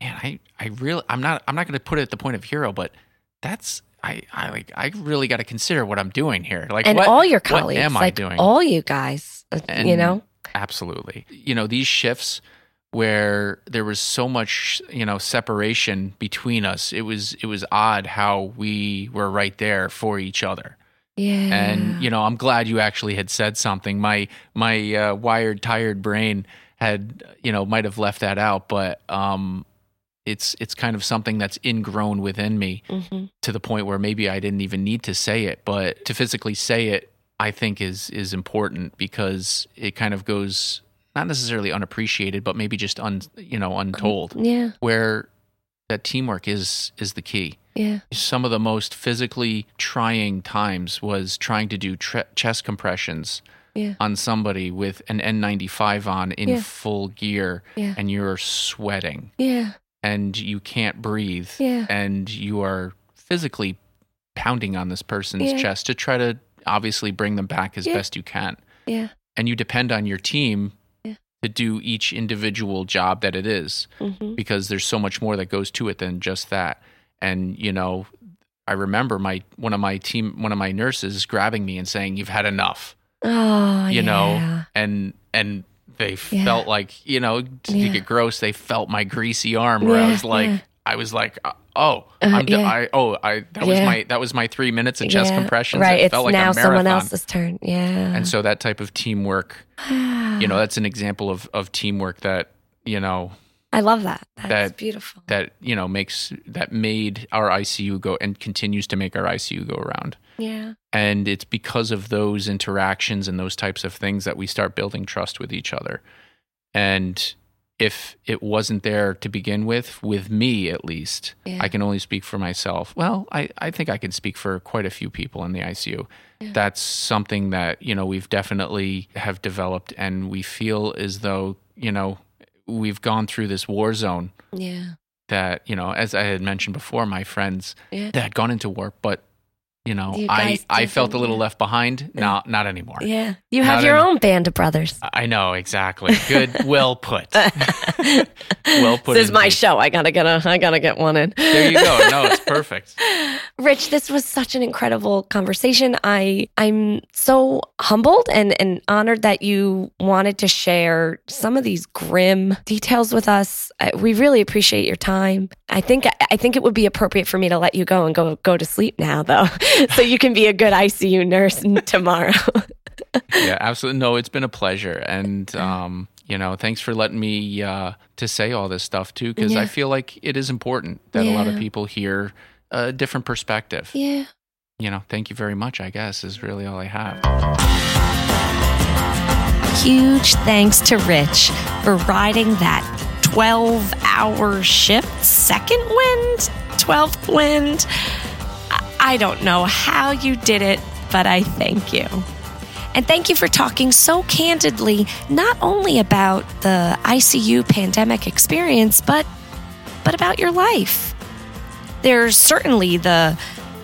C: man, I I really I'm not I'm not going to put it at the point of hero, but that's I I like I really got to consider what I'm doing here. Like,
A: and
C: what,
A: all your
C: what
A: colleagues,
C: am I
A: like
C: doing?
A: all you guys, uh, you know.
C: Absolutely. You know, these shifts where there was so much, you know, separation between us. It was it was odd how we were right there for each other.
A: Yeah.
C: And you know, I'm glad you actually had said something. My my uh, wired tired brain had, you know, might have left that out, but um it's it's kind of something that's ingrown within me
A: Mhm.
C: to the point where maybe I didn't even need to say it, but to physically say it, I think is is important because it kind of goes not necessarily unappreciated, but maybe just un you know untold.
A: Mm, yeah.
C: Where that teamwork is is the key.
A: Yeah.
C: Some of the most physically trying times was trying to do tre- chest compressions
A: Yeah.
C: on somebody with an N95 on in
A: Yeah.
C: full gear,
A: Yeah.
C: and you're sweating
A: Yeah.
C: and you can't breathe
A: Yeah.
C: and you are physically pounding on this person's chest to try to obviously bring them back as best you can
A: Yeah.
C: and you depend on your team. To do each individual job that it is
A: hmm
C: because there's so much more that goes to it than just that and you know i remember my one of my team one of my nurses grabbing me and saying you've had enough
A: Oh,
C: you
A: yeah.
C: know and and they
A: Yeah.
C: felt like you know to
A: Yeah.
C: get gross they felt my greasy arm where i was like i was like uh, oh
A: Uh, yeah.
C: i oh i that was
A: Yeah.
C: my that was my three minutes of chest
A: Yeah.
C: compressions
A: Right.
C: it
A: It's
C: felt like
A: now someone else's turn. Yeah.
C: and so that type of teamwork you know that's an example of of teamwork that you know
A: I love that. That's
C: that-
A: beautiful.
C: that you know makes that made our ICU go and continues to make our ICU go around.
A: Yeah.
C: And it's because of those interactions and those types of things that we start building trust with each other. And if it wasn't there to begin with, with me at least,
A: Yeah.
C: I can only speak for myself. Well, I, I think I can speak for quite a few people in the ICU.
A: Yeah.
C: That's something that, you know, we've definitely have developed and we feel as though, you know, we've gone through this war zone
A: Yeah.
C: that you know as i had mentioned before my friends
A: Yeah.
C: that had gone into war but you know,
A: You
C: I I felt a little left behind. No, not anymore.
A: Yeah. You have
C: Not
A: your
C: any-
A: own band of brothers.
C: I know exactly. Good, well put. well put.
A: This is my
C: indeed.
A: show. I gotta get a I gotta get one in.
C: There you go. No, it's perfect.
A: Rich, this was such an incredible conversation. I I'm so humbled and and honored that you wanted to share some of these grim details with us. We really appreciate your time. I think I think it would be appropriate for me to let you go and go go to sleep now, though, so you can be a good ICU nurse tomorrow.
C: Yeah, absolutely. No, it's been a pleasure, and um, you know, thanks for letting me uh, to say all this stuff too, because I feel like it is important that a lot of people hear a different perspective.
A: yeah.
C: You know, thank you very much. I guess is really all I have.
A: Huge thanks to Rich for riding that 12 hour shift, second wind, 12th wind. I- don't know how you did it, but I thank you. And thank you for talking so candidly, not only about the ICU pandemic experience, but, but about your life. There's certainly the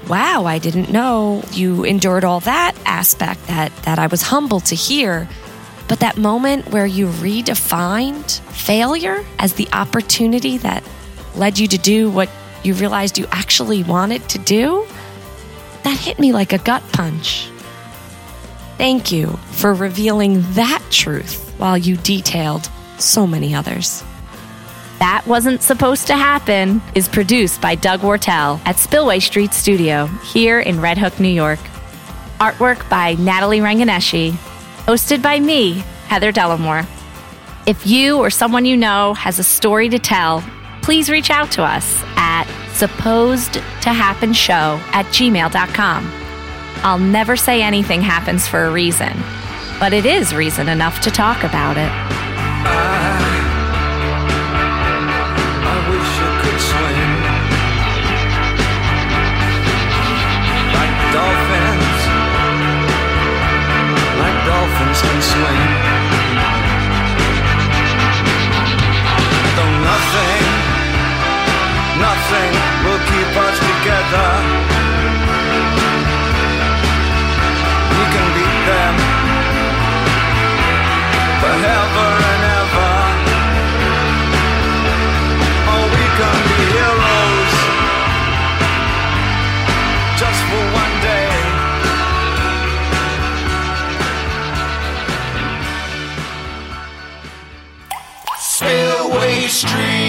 A: wow, I didn't know you endured all that aspect that, that I was humbled to hear. But that moment where you redefined failure as the opportunity that led you to do what you realized you actually wanted to do, that hit me like a gut punch. Thank you for revealing that truth while you detailed so many others. That Wasn't Supposed to Happen is produced by Doug Wortell at Spillway Street Studio here in Red Hook, New York. Artwork by Natalie Ranganeshi. Hosted by me, Heather Dellamore. If you or someone you know has a story to tell, please reach out to us at supposed to happen show at gmail.com. I'll never say anything happens for a reason, but it is reason enough to talk about it.
B: I I could swim like dolphins, like dolphins can swim. Us together. We can beat them forever and ever. Oh, we can be heroes just for one day. Spillway Street.